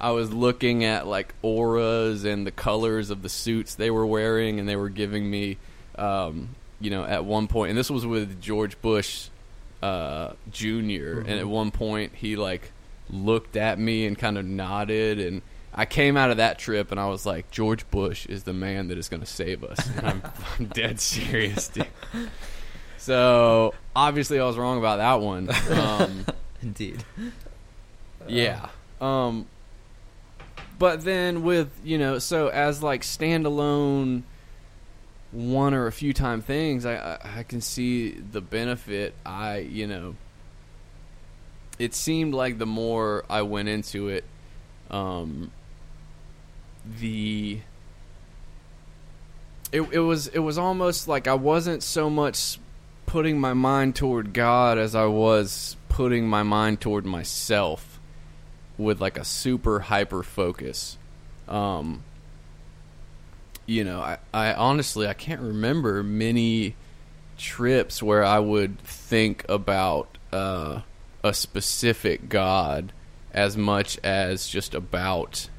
I was looking at like auras and the colors of the suits they were wearing, and they were giving me, um, you know, at one point, and this was with George Bush, uh, junior and at one point he like looked at me and kind of nodded, and I came out of that trip and I was like, George Bush is the man that is going to save us, I'm, <laughs> I'm dead serious, dude. So obviously I was wrong about that one. Um, <laughs> Indeed. yeah. Um, but then with you know, so as like standalone one or a few time things, I, I I can see the benefit. I you know, it seemed like the more I went into it, um, the it it was it was almost like I wasn't so much putting my mind toward God as I was putting my mind toward myself with like a super hyper focus. Um you know, I, I honestly I can't remember many trips where I would think about uh, a specific God as much as just about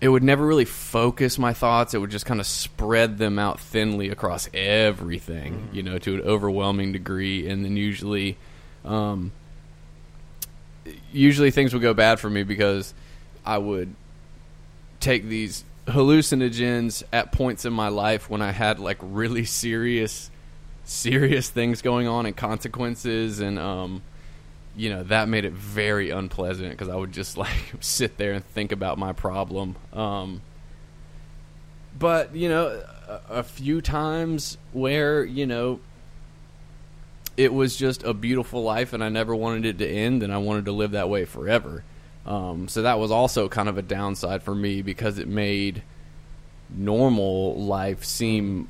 it would never really focus my thoughts. It would just kind of spread them out thinly across everything, you know, to an overwhelming degree. And then usually, um, usually things would go bad for me because I would take these hallucinogens at points in my life when I had like really serious, serious things going on and consequences and um, you know that made it very unpleasant because I would just like <laughs> sit there and think about my problem. Um, but you know, a, a few times where you know it was just a beautiful life, and I never wanted it to end, and I wanted to live that way forever. Um, so that was also kind of a downside for me because it made normal life seem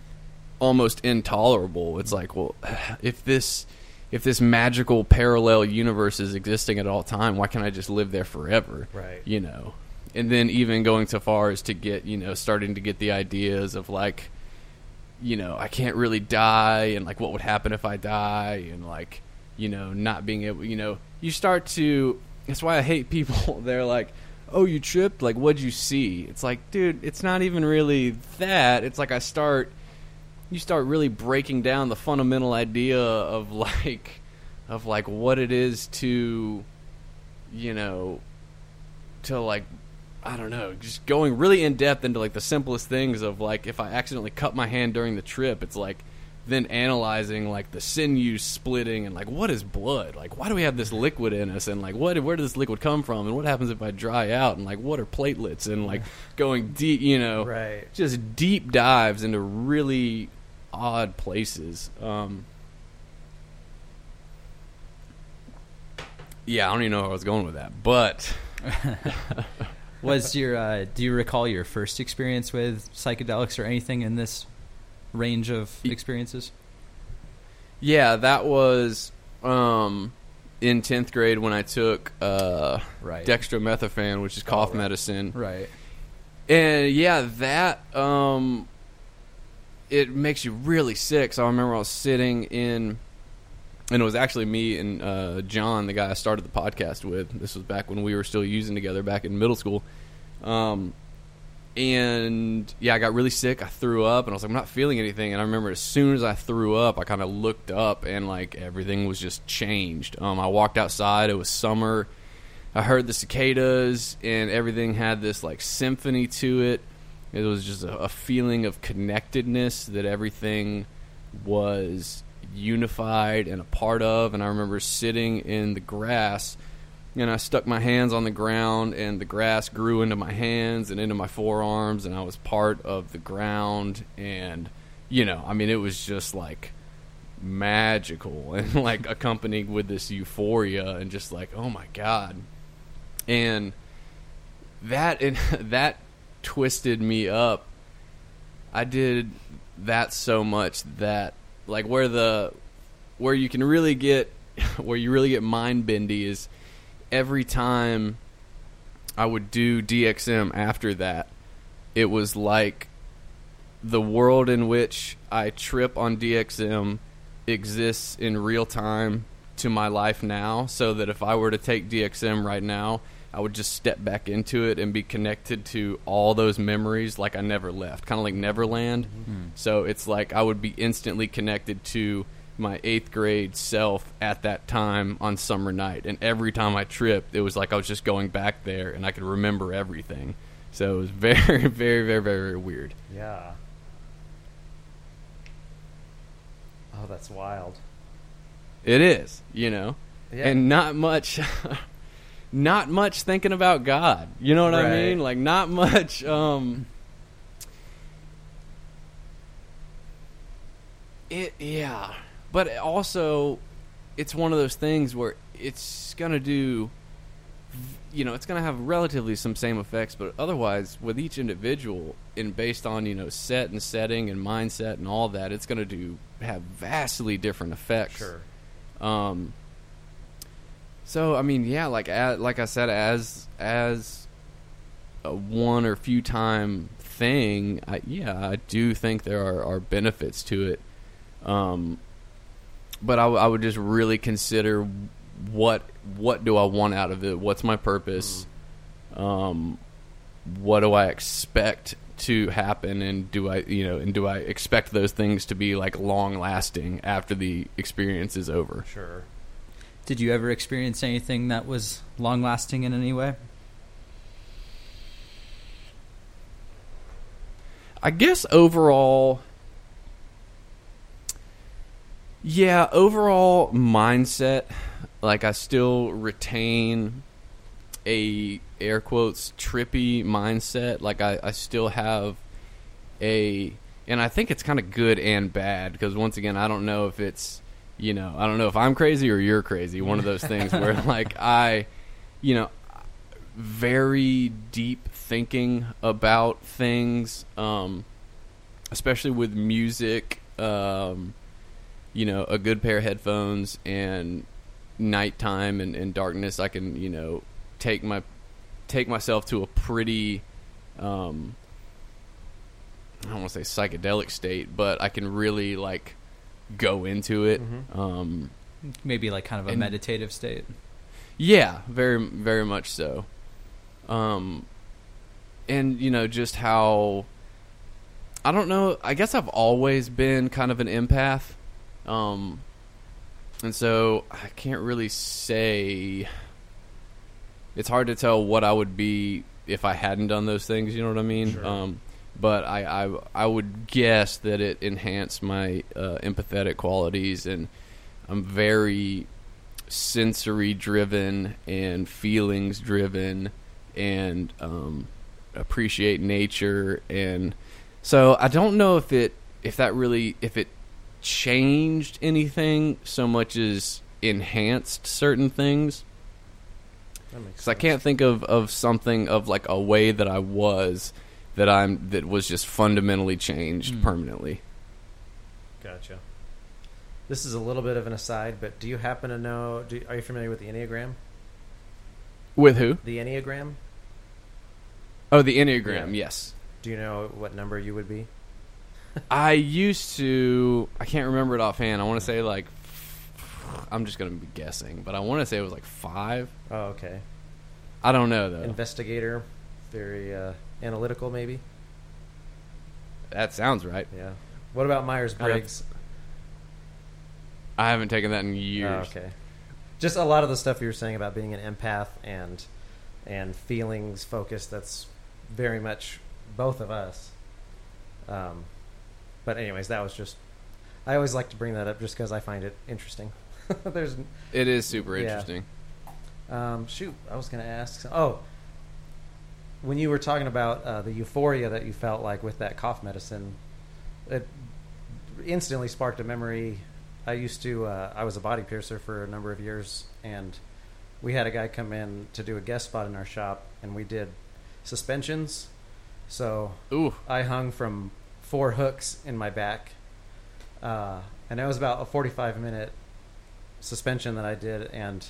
almost intolerable. It's like, well, <sighs> if this if this magical parallel universe is existing at all time, why can't I just live there forever? Right. You know. And then even going so far as to get, you know, starting to get the ideas of like you know, I can't really die, and like, what would happen if I die, and like, you know, not being able, you know, you start to. That's why I hate people. <laughs> They're like, "Oh, you tripped? Like, what'd you see?" It's like, dude, it's not even really that. It's like I start, you start really breaking down the fundamental idea of <laughs> like, of like what it is to, you know, to like I don't know, just going really in depth into like the simplest things of like if I accidentally cut my hand during the trip, it's like then analyzing like the sinews splitting and like what is blood? Like why do we have this liquid in us and like what where does this liquid come from and what happens if I dry out and like what are platelets and like <laughs> going deep, you know, Right. just deep dives into really odd places. Um Yeah, I don't even know where I was going with that, but <laughs> Was your uh, do you recall your first experience with psychedelics or anything in this range of experiences? Yeah, that was um, in tenth grade when I took uh, Right. dextromethorphan, which is cough Oh, right. medicine, Right. and yeah, that um, it makes you really sick. So I remember I was sitting in, and it was actually me and uh, John, the guy I started the podcast with. This was back when we were still using together, back in middle school. Um, and yeah, I got really sick. I threw up, and I was like, I'm not feeling anything. And I remember as soon as I threw up, I kind of looked up, and like everything was just changed. Um, I walked outside. It was summer. I heard the cicadas, and everything had this like symphony to it. It was just a, a feeling of connectedness that everything was unified and a part of. And I remember sitting in the grass and I stuck my hands on the ground, and the grass grew into my hands and into my forearms, and I was part of the ground. And, you know, I mean, it was just like magical <laughs> and like accompanied with this euphoria, and just like, oh my God. And that, and <laughs> that twisted me up. I did that so much that, like, where the, where you can really get, <laughs> where you really get mind bendy is every time I would do DXM after that, it was like the world in which I trip on DXM exists in real time to my life now, so that if I were to take DXM right now, I would just step back into it and be connected to all those memories like I never left, kind of like Neverland. Mm-hmm. So it's like I would be instantly connected to my eighth grade self at that time on summer night. And every time I tripped, it was like I was just going back there and I could remember everything. So it was <laughs> very, very, very, very, weird. Yeah. Oh, that's wild. It is, you know, Yeah. and not much, <laughs> not much thinking about God. You know what I mean? Like not much. Um, it yeah, but also, it's one of those things where it's gonna do. You know, it's gonna have relatively some same effects, but otherwise, with each individual, and based on you know set and setting and mindset and all that, it's gonna do have vastly different effects. Sure. Um. So I mean, yeah, like a like I said, as as a one or few time thing, I, yeah, I do think there are, are benefits to it. Um, but I, w- I would just really consider what what do I want out of it? What's my purpose? Um, what do I expect to happen? And do I you know and do I expect those things to be like long lasting after the experience is over? Sure. Did you ever experience anything that was long lasting in any way? I guess overall, yeah, overall mindset, like I still retain a air quotes trippy mindset. Like I, I still have a, and I think it's kind of good and bad because once again, I don't know if it's, you know, I don't know if I'm crazy or you're crazy. One of those <laughs> things where like I, you know, very deep thinking about things, um, especially with music. Um, you know, a good pair of headphones and nighttime and, and darkness, I can you know take my take myself to a pretty. Um, I don't want to say psychedelic state, but I can really like go into it. Mhm. Um, Maybe like kind of a And- meditative state. yeah, very very much so. Um, and you know just how I don't know. I guess I've always been kind of an empath, um, and so I can't really say. It's hard to tell what I would be if I hadn't done those things. You know what I mean? Sure. Um, but I, I I would guess that it enhanced my uh, empathetic qualities, and I'm very sensory driven and feelings driven, and um, appreciate nature, and so I don't know if it if that really if it changed anything so much as enhanced certain things. Because I can't think of, of something of like a way that I was that I'm that was just fundamentally changed Mm. permanently. Gotcha. This is a little bit of an aside, but do you happen to know? Do, are you familiar with the Enneagram? With who? The Enneagram. Oh, the Enneagram. Yeah. Yes, Do you know what number you would be? I used to. I can't remember it offhand. I want to say like. I'm just gonna be guessing, but I want to say it was like five. Oh, okay. I don't know though. Investigator, very uh, analytical, maybe. that sounds right. Yeah. What about Myers Briggs? I haven't taken that in years. Oh, okay. Just a lot of the stuff you were saying about being an empath and and feelings focused. That's very much both of us. Um, but anyways, that was just. I always like to bring that up just because I find it interesting. <laughs> There's It is super Yeah. interesting. um, shoot, I was going to ask. Oh, when you were talking about uh, the euphoria that you felt like with that cough medicine, it instantly sparked a memory. I used to, uh, I was a body piercer for a number of years, and we had a guy come in to do a guest spot in our shop, and we did suspensions. So Ooh, I hung from four hooks in my back, uh, and it was about a forty-five minute suspension that I did, and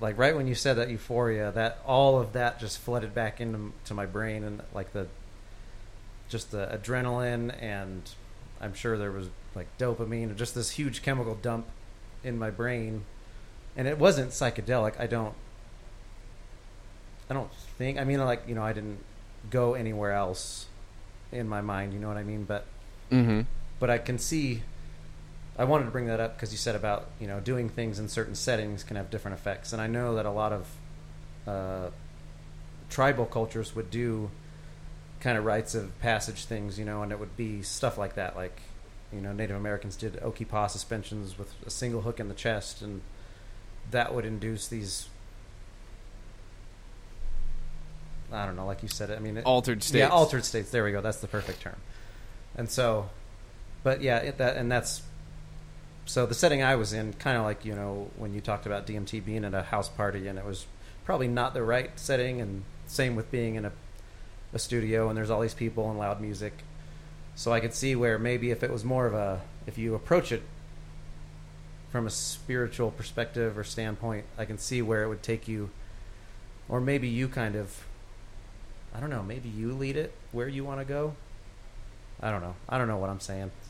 like right when you said that euphoria, that all of that just flooded back into to my brain, and like the just the adrenaline, and I'm sure there was like dopamine, and just this huge chemical dump in my brain, and it wasn't psychedelic. I don't. I don't think. I mean, like you know, I didn't go anywhere else in my mind. You know what I mean? But mm-hmm. but I can see. I wanted to bring that up because you said about you know doing things in certain settings can have different effects, and I know that a lot of uh, tribal cultures would do kind of rites of passage things, you know, and it would be stuff like that, like you know Native Americans did okipa suspensions with a single hook in the chest, and that would induce these. I don't know, like you said. I mean, it, Altered states. yeah, altered states. There we go. That's the perfect term. And so, but yeah, it, that and that's so the setting I was in, kind of like you know when you talked about DMT being at a house party, and it was probably not the right setting, and same with being in a a studio and there's all these people and loud music. So I could see where maybe if it was more of a if you approach it from a spiritual perspective or standpoint, I can see where it would take you, or maybe you kind of I don't know. Maybe you lead it where you want to go. I don't know. I don't know what I'm saying. <laughs>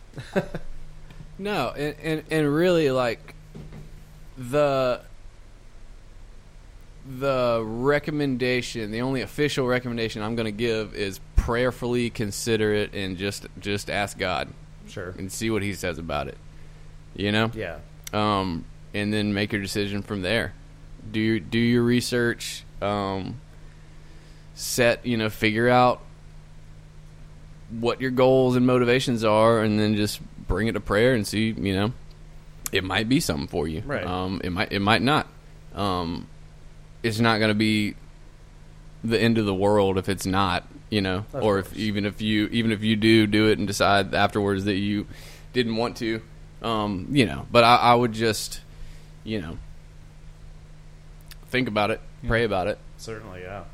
No, and, and and really like the the recommendation, the only official recommendation I'm going to give is prayerfully consider it and just just ask God Sure. and see what He says about it. You know, Yeah. um, and then make your decision from there. Do your, do your research. Um, set you know figure out what your goals and motivations are, and then just bring it to prayer and see. You know, it might be something for you. Right. Um, it might it might not. Um, it's not going to be the end of the world if it's not. You know, Of or if even if you even if you do do it and decide afterwards that you didn't want to, um, you know. But I, I would just, you know, think about it, pray about it. Certainly. Yeah.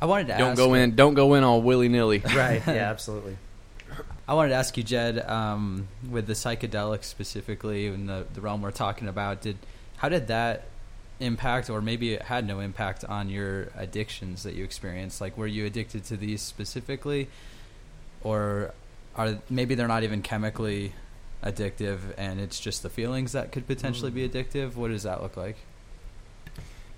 I wanted to Don't ask go in. Don't go in all willy nilly. <laughs> Right. Yeah. <laughs> Absolutely. I wanted to ask you, Jed, um, with the psychedelics specifically in the, the realm we're talking about, did how did that impact, or maybe it had no impact on your addictions that you experienced? Like, were you addicted to these specifically? or are maybe they're not even chemically addictive, and it's just the feelings that could potentially be addictive? What does that look like?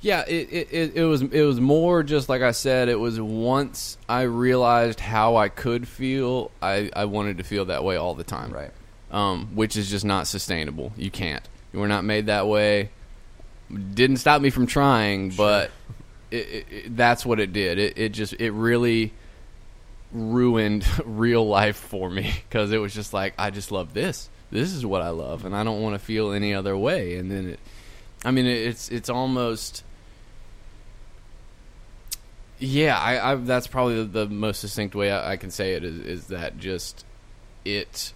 Yeah, it, it, it, was it was more just like I said. It was once I realized how I could feel, I, I wanted to feel that way all the time. Right. Um, which is just not sustainable. You can't. You were not made that way. Didn't stop me from trying, but it, it, that's what it did. It, it just it really ruined <laughs> real life for me because it was just like I just love this. This is what I love, and I don't want to feel any other way. And then it, I mean, it's it's almost yeah, I, I that's probably the, most succinct way I, I can say it is, is that just it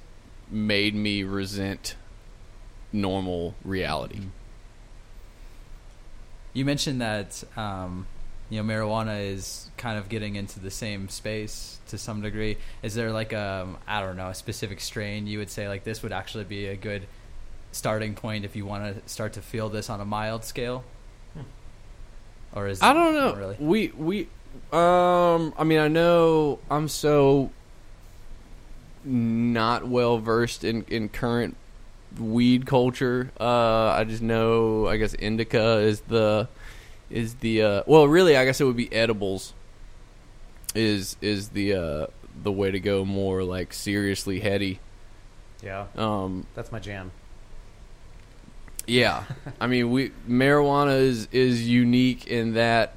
made me resent normal reality. You mentioned that um, you know marijuana is kind of getting into the same space to some degree. Is there like a I don't know a specific strain you would say like this would actually be a good starting point if you want to start to feel this on a mild scale? Or is I don't know. not really? We we um I mean I know I'm so not well versed in in current weed culture. Uh I just know I guess indica is the is the uh well really I guess it would be edibles is is the uh the way to go more like seriously heady. Yeah, Um that's my jam. Yeah, I mean, we marijuana is is unique in that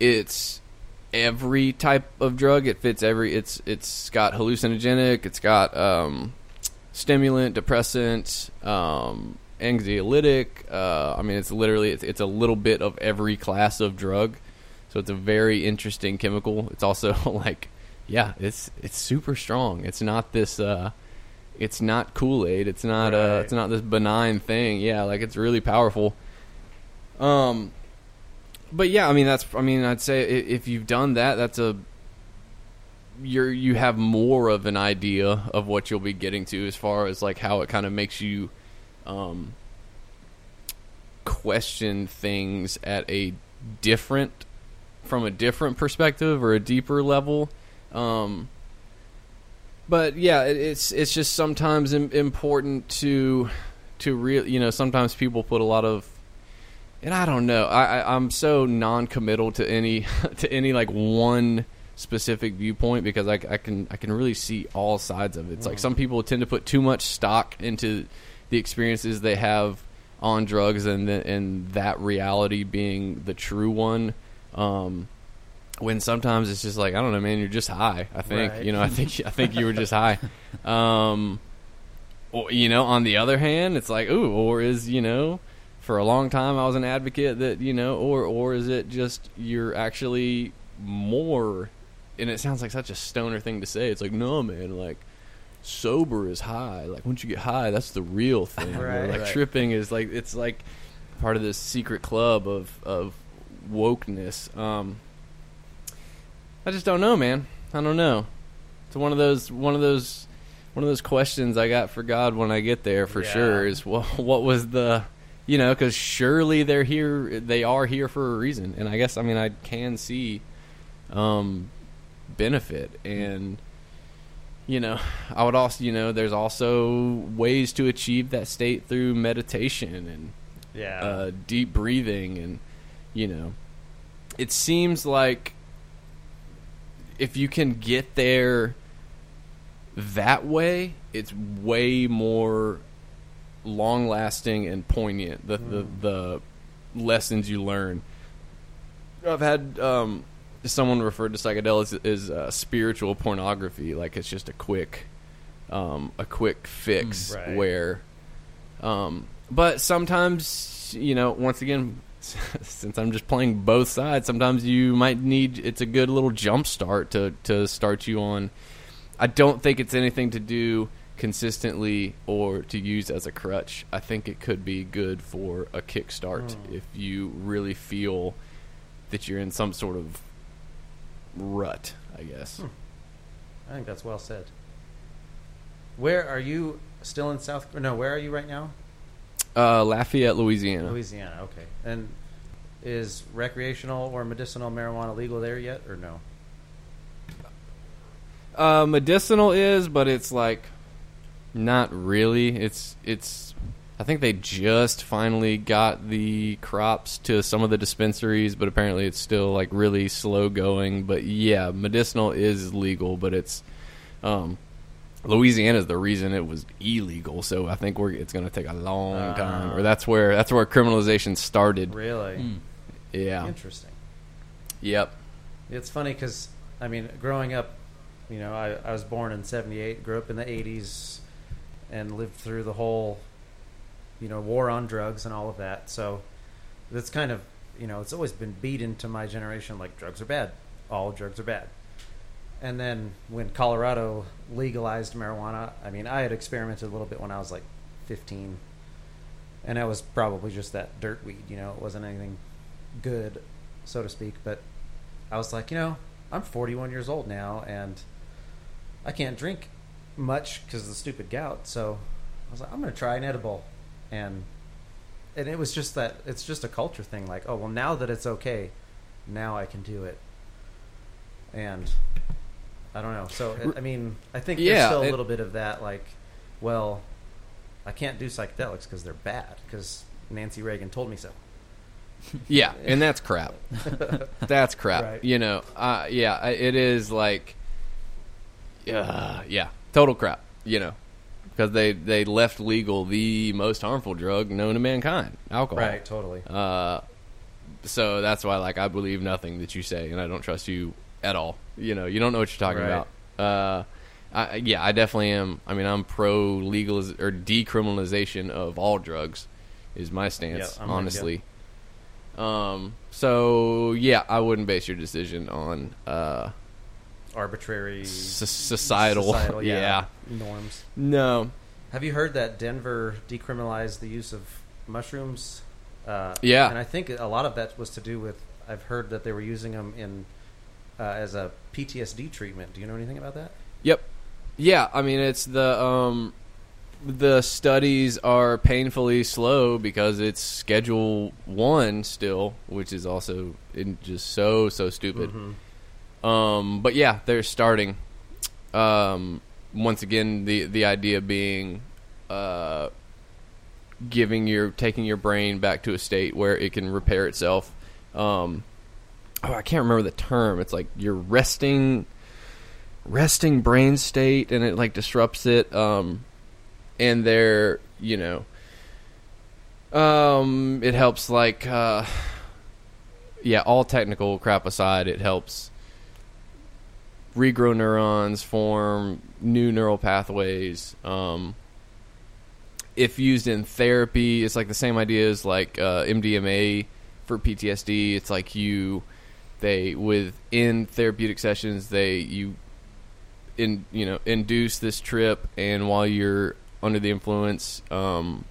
it's every type of drug. It fits every. It's it's got hallucinogenic. It's got um, stimulant, depressant, um, anxiolytic. Uh, I mean, it's literally it's, it's a little bit of every class of drug. So it's a very interesting chemical. It's also <laughs> like, yeah, it's it's super strong. It's not this. Uh, it's not Kool Aid. It's not uh, it's not this benign thing. Yeah, like it's really powerful. Um, but yeah, I mean that's. I mean, I'd say if you've done that, that's a. You're you have more of an idea of what you'll be getting to as far as like how it kind of makes you, um, question things at a different, from a different perspective or a deeper level. Um, but yeah, it, it's it's just sometimes Im- important to to real. You know, sometimes people put a lot of, and I don't know. I, I I'm so non-committal to any <laughs> to any like one specific viewpoint because I, I can I can really see all sides of it. It's like some people tend to put too much stock into the experiences they have on drugs and the, and that reality being the true one. Um, when sometimes it's just like I don't know, man. You're just high. I think Right. you know. I think I think you were just high. <laughs> Um, or, you know, on the other hand, it's like ooh, or is you know, for a long time I was an advocate that you know, or or is it just you're actually more? And it sounds like such a stoner thing to say. It's like no, man. Like sober is high. Like once you get high, that's the real thing. <laughs> Right. like Right. tripping is like it's like part of this secret club of of wokeness. Um, I just don't know, man. I don't know. It's one of those one of those one of those questions I got for God when I get there for Yeah. sure is what <laughs> what was the you know because surely they're here they are here for a reason and I guess I mean I can see um benefit and you know I would also you know there's also ways to achieve that state through meditation and Yeah, uh, deep breathing and you know it seems like if you can get there that way it's way more long lasting and poignant the, the the lessons you learn i've had um someone referred to psychedelics as uh, spiritual pornography like it's just a quick um a quick fix Mm, right. where um, but sometimes, you know, once again, <laughs> since I'm just playing both sides, sometimes you might need it's a good little jump start to to start you on. I don't think it's anything to do consistently or to use as a crutch. I think it could be good for a kickstart Hmm. if you really feel that you're in some sort of rut, I guess. I think that's well said. Where are you? Still in South? or No, where are you right now? Uh, Lafayette, Louisiana. Louisiana. Okay. And is recreational or medicinal marijuana legal there yet, or no? Uh, medicinal is, but it's like not really. It's it's. I think they just finally got the crops to some of the dispensaries, but apparently it's still like really slow going. But yeah, medicinal is legal, but it's um, Louisiana is the reason it was illegal. So I think we're it's going to take a long time, or that's where that's where criminalization started. Really Mm. Yeah. interesting. Yep. It's funny because I mean, growing up, you know, I, I was born in '78, grew up in the '80s, and lived through the whole, you know, war on drugs and all of that. So that's kind of, you know, it's always been beat into my generation like drugs are bad, all drugs are bad. And then when Colorado legalized marijuana, I mean, I had experimented a little bit when I was like 15, and that was probably just that dirt weed. You know, it wasn't anything good, so to speak. But I was like, you know, I'm 41 years old now, and I can't drink much because of the stupid gout. So I was like, I'm going to try an edible, and and it was just that it's just a culture thing. Like, oh well, now that it's okay, now I can do it, and I don't know. So I mean, I think there's Yeah, still a it- little bit of that. Like, well, I can't do psychedelics because they're bad because Nancy Reagan told me so. <laughs> Yeah, and that's crap. <laughs> that's crap. Right. You know, uh, yeah, it is like, uh, yeah, total crap. You know, because they they left legal the most harmful drug known to mankind, alcohol. Right, totally. Uh, so that's why, like, I believe nothing that you say, and I don't trust you at all. You know, you don't know what you're talking Right. about. Uh, I, yeah, I definitely am. I mean, I'm pro legal or decriminalization of all drugs, is my stance. Yeah, I'm with ya. honestly. Um. So yeah, I wouldn't base your decision on uh Arbitrary societal. societal, <laughs> yeah. norms. No. Have you heard that Denver decriminalized the use of mushrooms? Uh, Yeah. and I think a lot of that was to do with. I've heard that they were using them in uh, as a PTSD treatment. Do you know anything about that? Yep. Yeah, I mean it's the um the studies are painfully slow because it's schedule 1 still, which is also in just so so stupid. Um but yeah, they're starting um once again the the idea being uh giving your taking your brain back to a state where it can repair itself. Um oh, I can't remember the term. It's like you're resting resting brain state and it like disrupts it um and they're you know um it helps like uh yeah all technical crap aside it helps regrow neurons form new neural pathways um if used in therapy it's like the same idea as like uh, mdma for ptsd it's like you they within therapeutic sessions they you in you know induce this trip and while you're under the influence um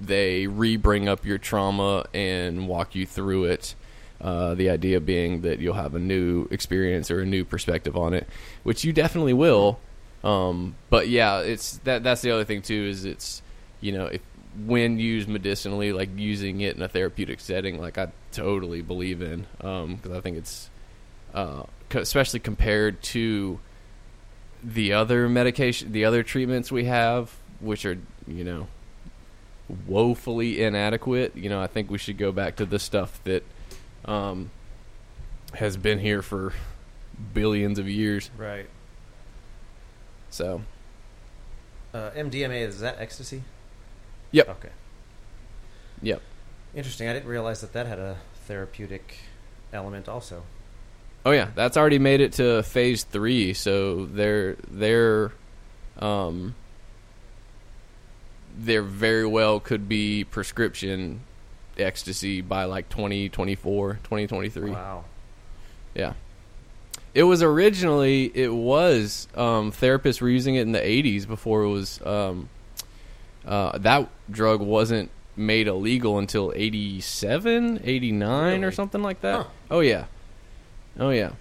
they re-bring up your trauma and walk you through it. Uh, the idea being that you'll have a new experience or a new perspective on it which you definitely will. Um, but yeah it's that that's the other thing too is it's you know if when used medicinally like using it in a therapeutic setting like i totally believe in because i think it's uh, co- especially compared to the other medication, the other treatments we have, which are you know woefully inadequate. You know, I think we should go back to the stuff that um, has been here for billions of years. Right. So, Uh, MDMA is that ecstasy? Yep. Okay. yep. Interesting. I didn't realize that that had a therapeutic element also. Oh yeah, that's already made it to phase three. So they're they're um there very well could be prescription ecstasy by like 2024 2023 Wow. yeah it was originally it was um therapists were using it in the 80s before it was um uh that drug wasn't made illegal until 87 89 or something like that Huh. oh yeah oh yeah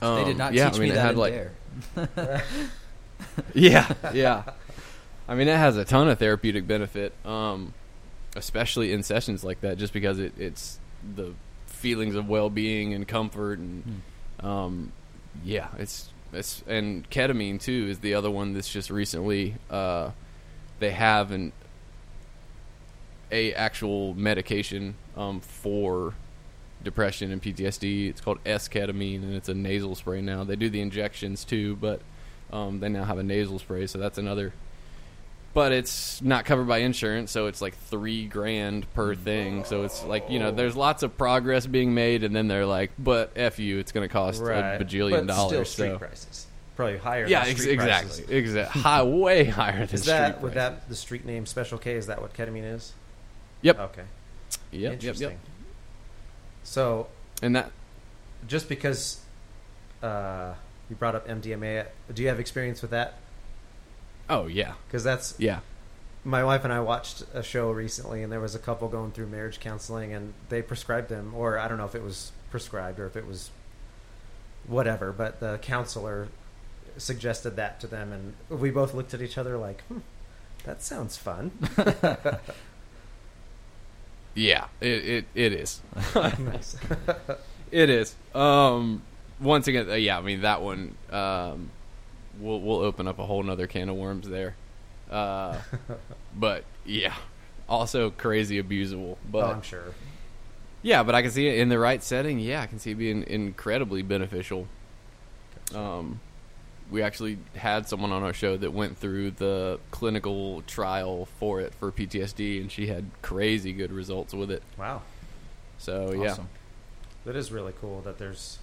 they Um, did not yeah, teach I mean, me that had, in like- Dare. <laughs> yeah, yeah. I mean, it has a ton of therapeutic benefit, um, especially in sessions like that, just because it, it's the feelings of well-being and comfort, and um, yeah, it's it's and ketamine too is the other one that's just recently uh, they have an a actual medication um, for depression and PTSD. It's called S ketamine and it's a nasal spray now. They do the injections too, but um, they now have a nasal spray, so that's another. But it's not covered by insurance, so it's like three grand per thing. So it's like you know, there's lots of progress being made, and then they're like, "But f you, it's going to cost a bajillion but dollars." Still street so prices. Probably higher. yeah, than ex- exactly, prices. exactly, <laughs> high, way higher than Is that would that the street name Special K? Is that what ketamine is? Yep, Okay. yep, yep, Interesting. yep. So And that just because uh, you brought up MDMA, do you have experience with that? Oh yeah, Because that's yeah. my wife and I watched a show recently, and there was a couple going through marriage counseling, and they prescribed them, or I don't know if it was prescribed or if it was whatever, but the counselor suggested that to them, and we both looked at each other like, hmm, "That sounds fun." <laughs> Yeah, it it, it is. <laughs> nice. <laughs> It is. Um, once again, uh, yeah. I mean that one. Um, we'll we'll open up a whole nother can of worms there. Uh, but yeah, also crazy abusable. But oh, I'm sure. yeah, but I can see it in the right setting. Yeah, I can see it being incredibly beneficial. Um, we actually had someone on our show that went through the clinical trial for it for PTSD, and she had crazy good results with it. Wow, So yeah, that is really cool. That there's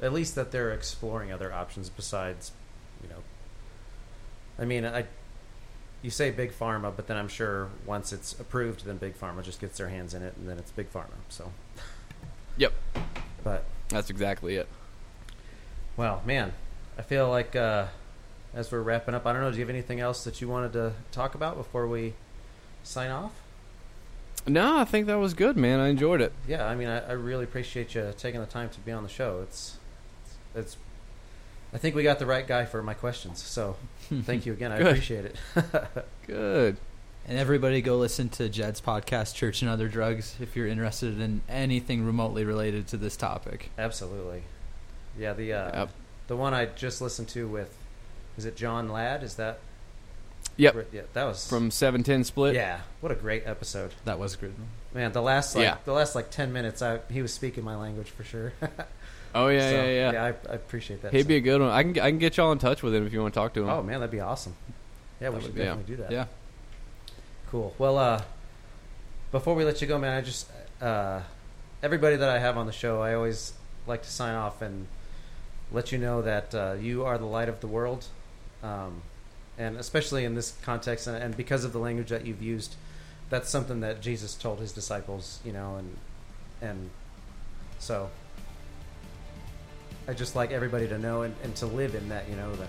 at least that they're exploring other options besides, you know. I mean, I. You say big pharma, but then I'm sure once it's approved, then big pharma just gets their hands in it, and then it's big pharma. So, yep, but that's exactly it. Well, man, I feel like uh, as we're wrapping up, I don't know. Do you have anything else that you wanted to talk about before we sign off? No, I think that was good, man. I enjoyed it. Yeah, I mean, I, I really appreciate you taking the time to be on the show. It's, it's, I think we got the right guy for my questions. So, <laughs> thank you again. I appreciate it. <laughs> Good. And everybody go listen to Jed's podcast, Church and Other Drugs, if you're interested in anything remotely related to this topic. Absolutely. Yeah, the uh, Yep. The one I just listened to with, is it John Ladd? Is that? Yep. Yeah, that was From seven ten split. Yeah, what a great episode. That was good. Man, the last like Yeah. the last like ten minutes, I he was speaking my language for sure. <laughs> Oh yeah, So, yeah, yeah. I, I appreciate that. He'd so- be a good one. I can I can get y'all in touch with him if you want to talk to him. Oh man, that'd be awesome. Yeah, we That should would- yeah. definitely do that. Yeah. Cool. Well, uh, before we let you go, man, I just uh, everybody that I have on the show, I always like to sign off and let you know that uh, you are the light of the world, um, and especially in this context, and, and because of the language that you've used, that's something that Jesus told his disciples, you know, and and so I just like everybody to know and, and to live in that, you know, that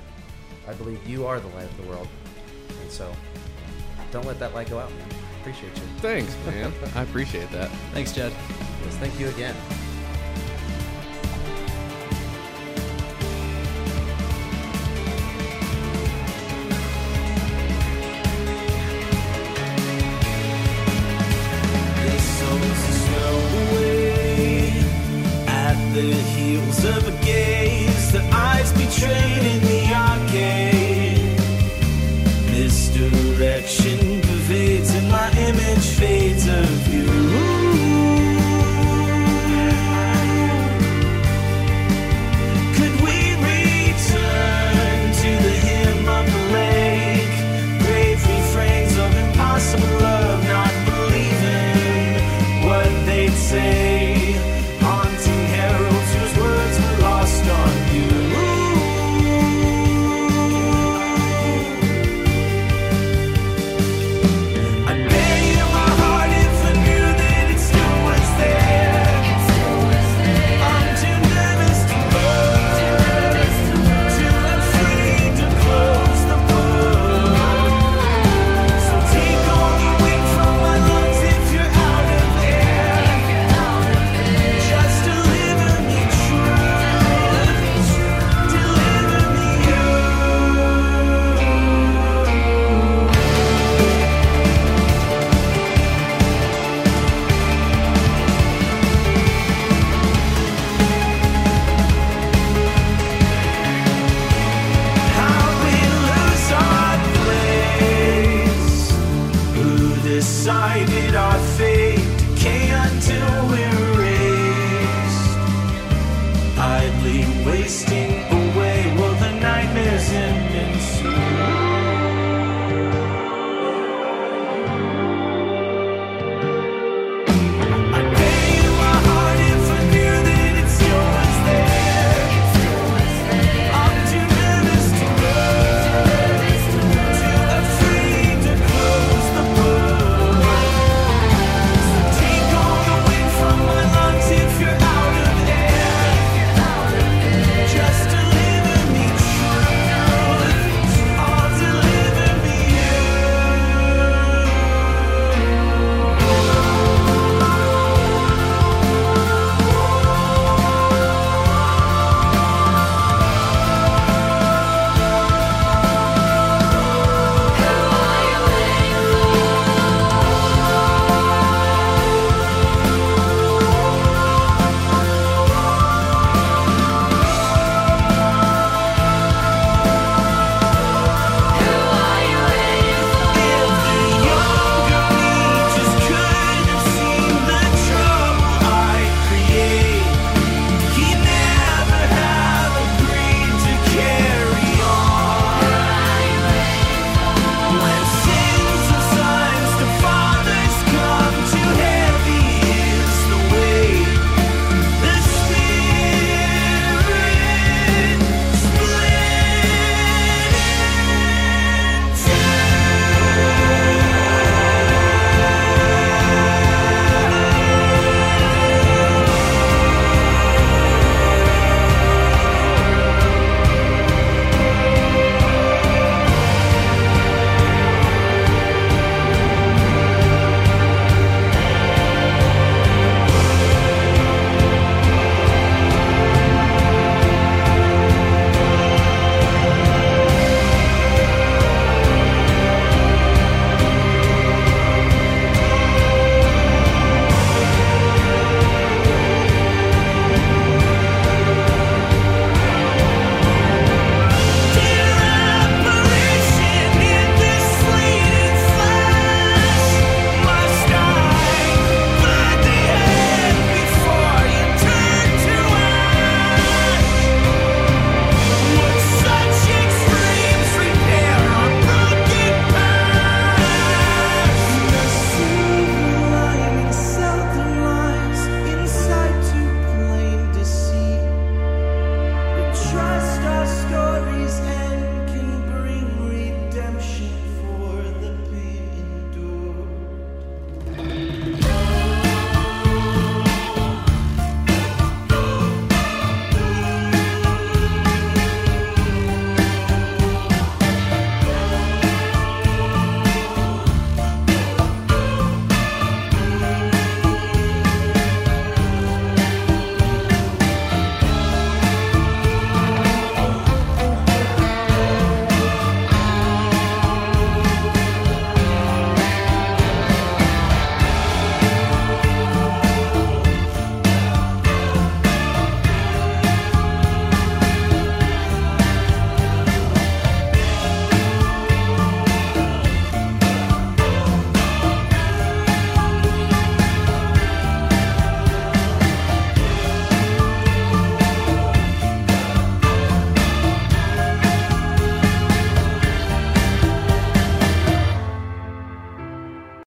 I believe you are the light of the world, and so don't let that light go out, man. Appreciate you. Thanks, man. I appreciate that. Thanks, Jed. Yes, thank you again.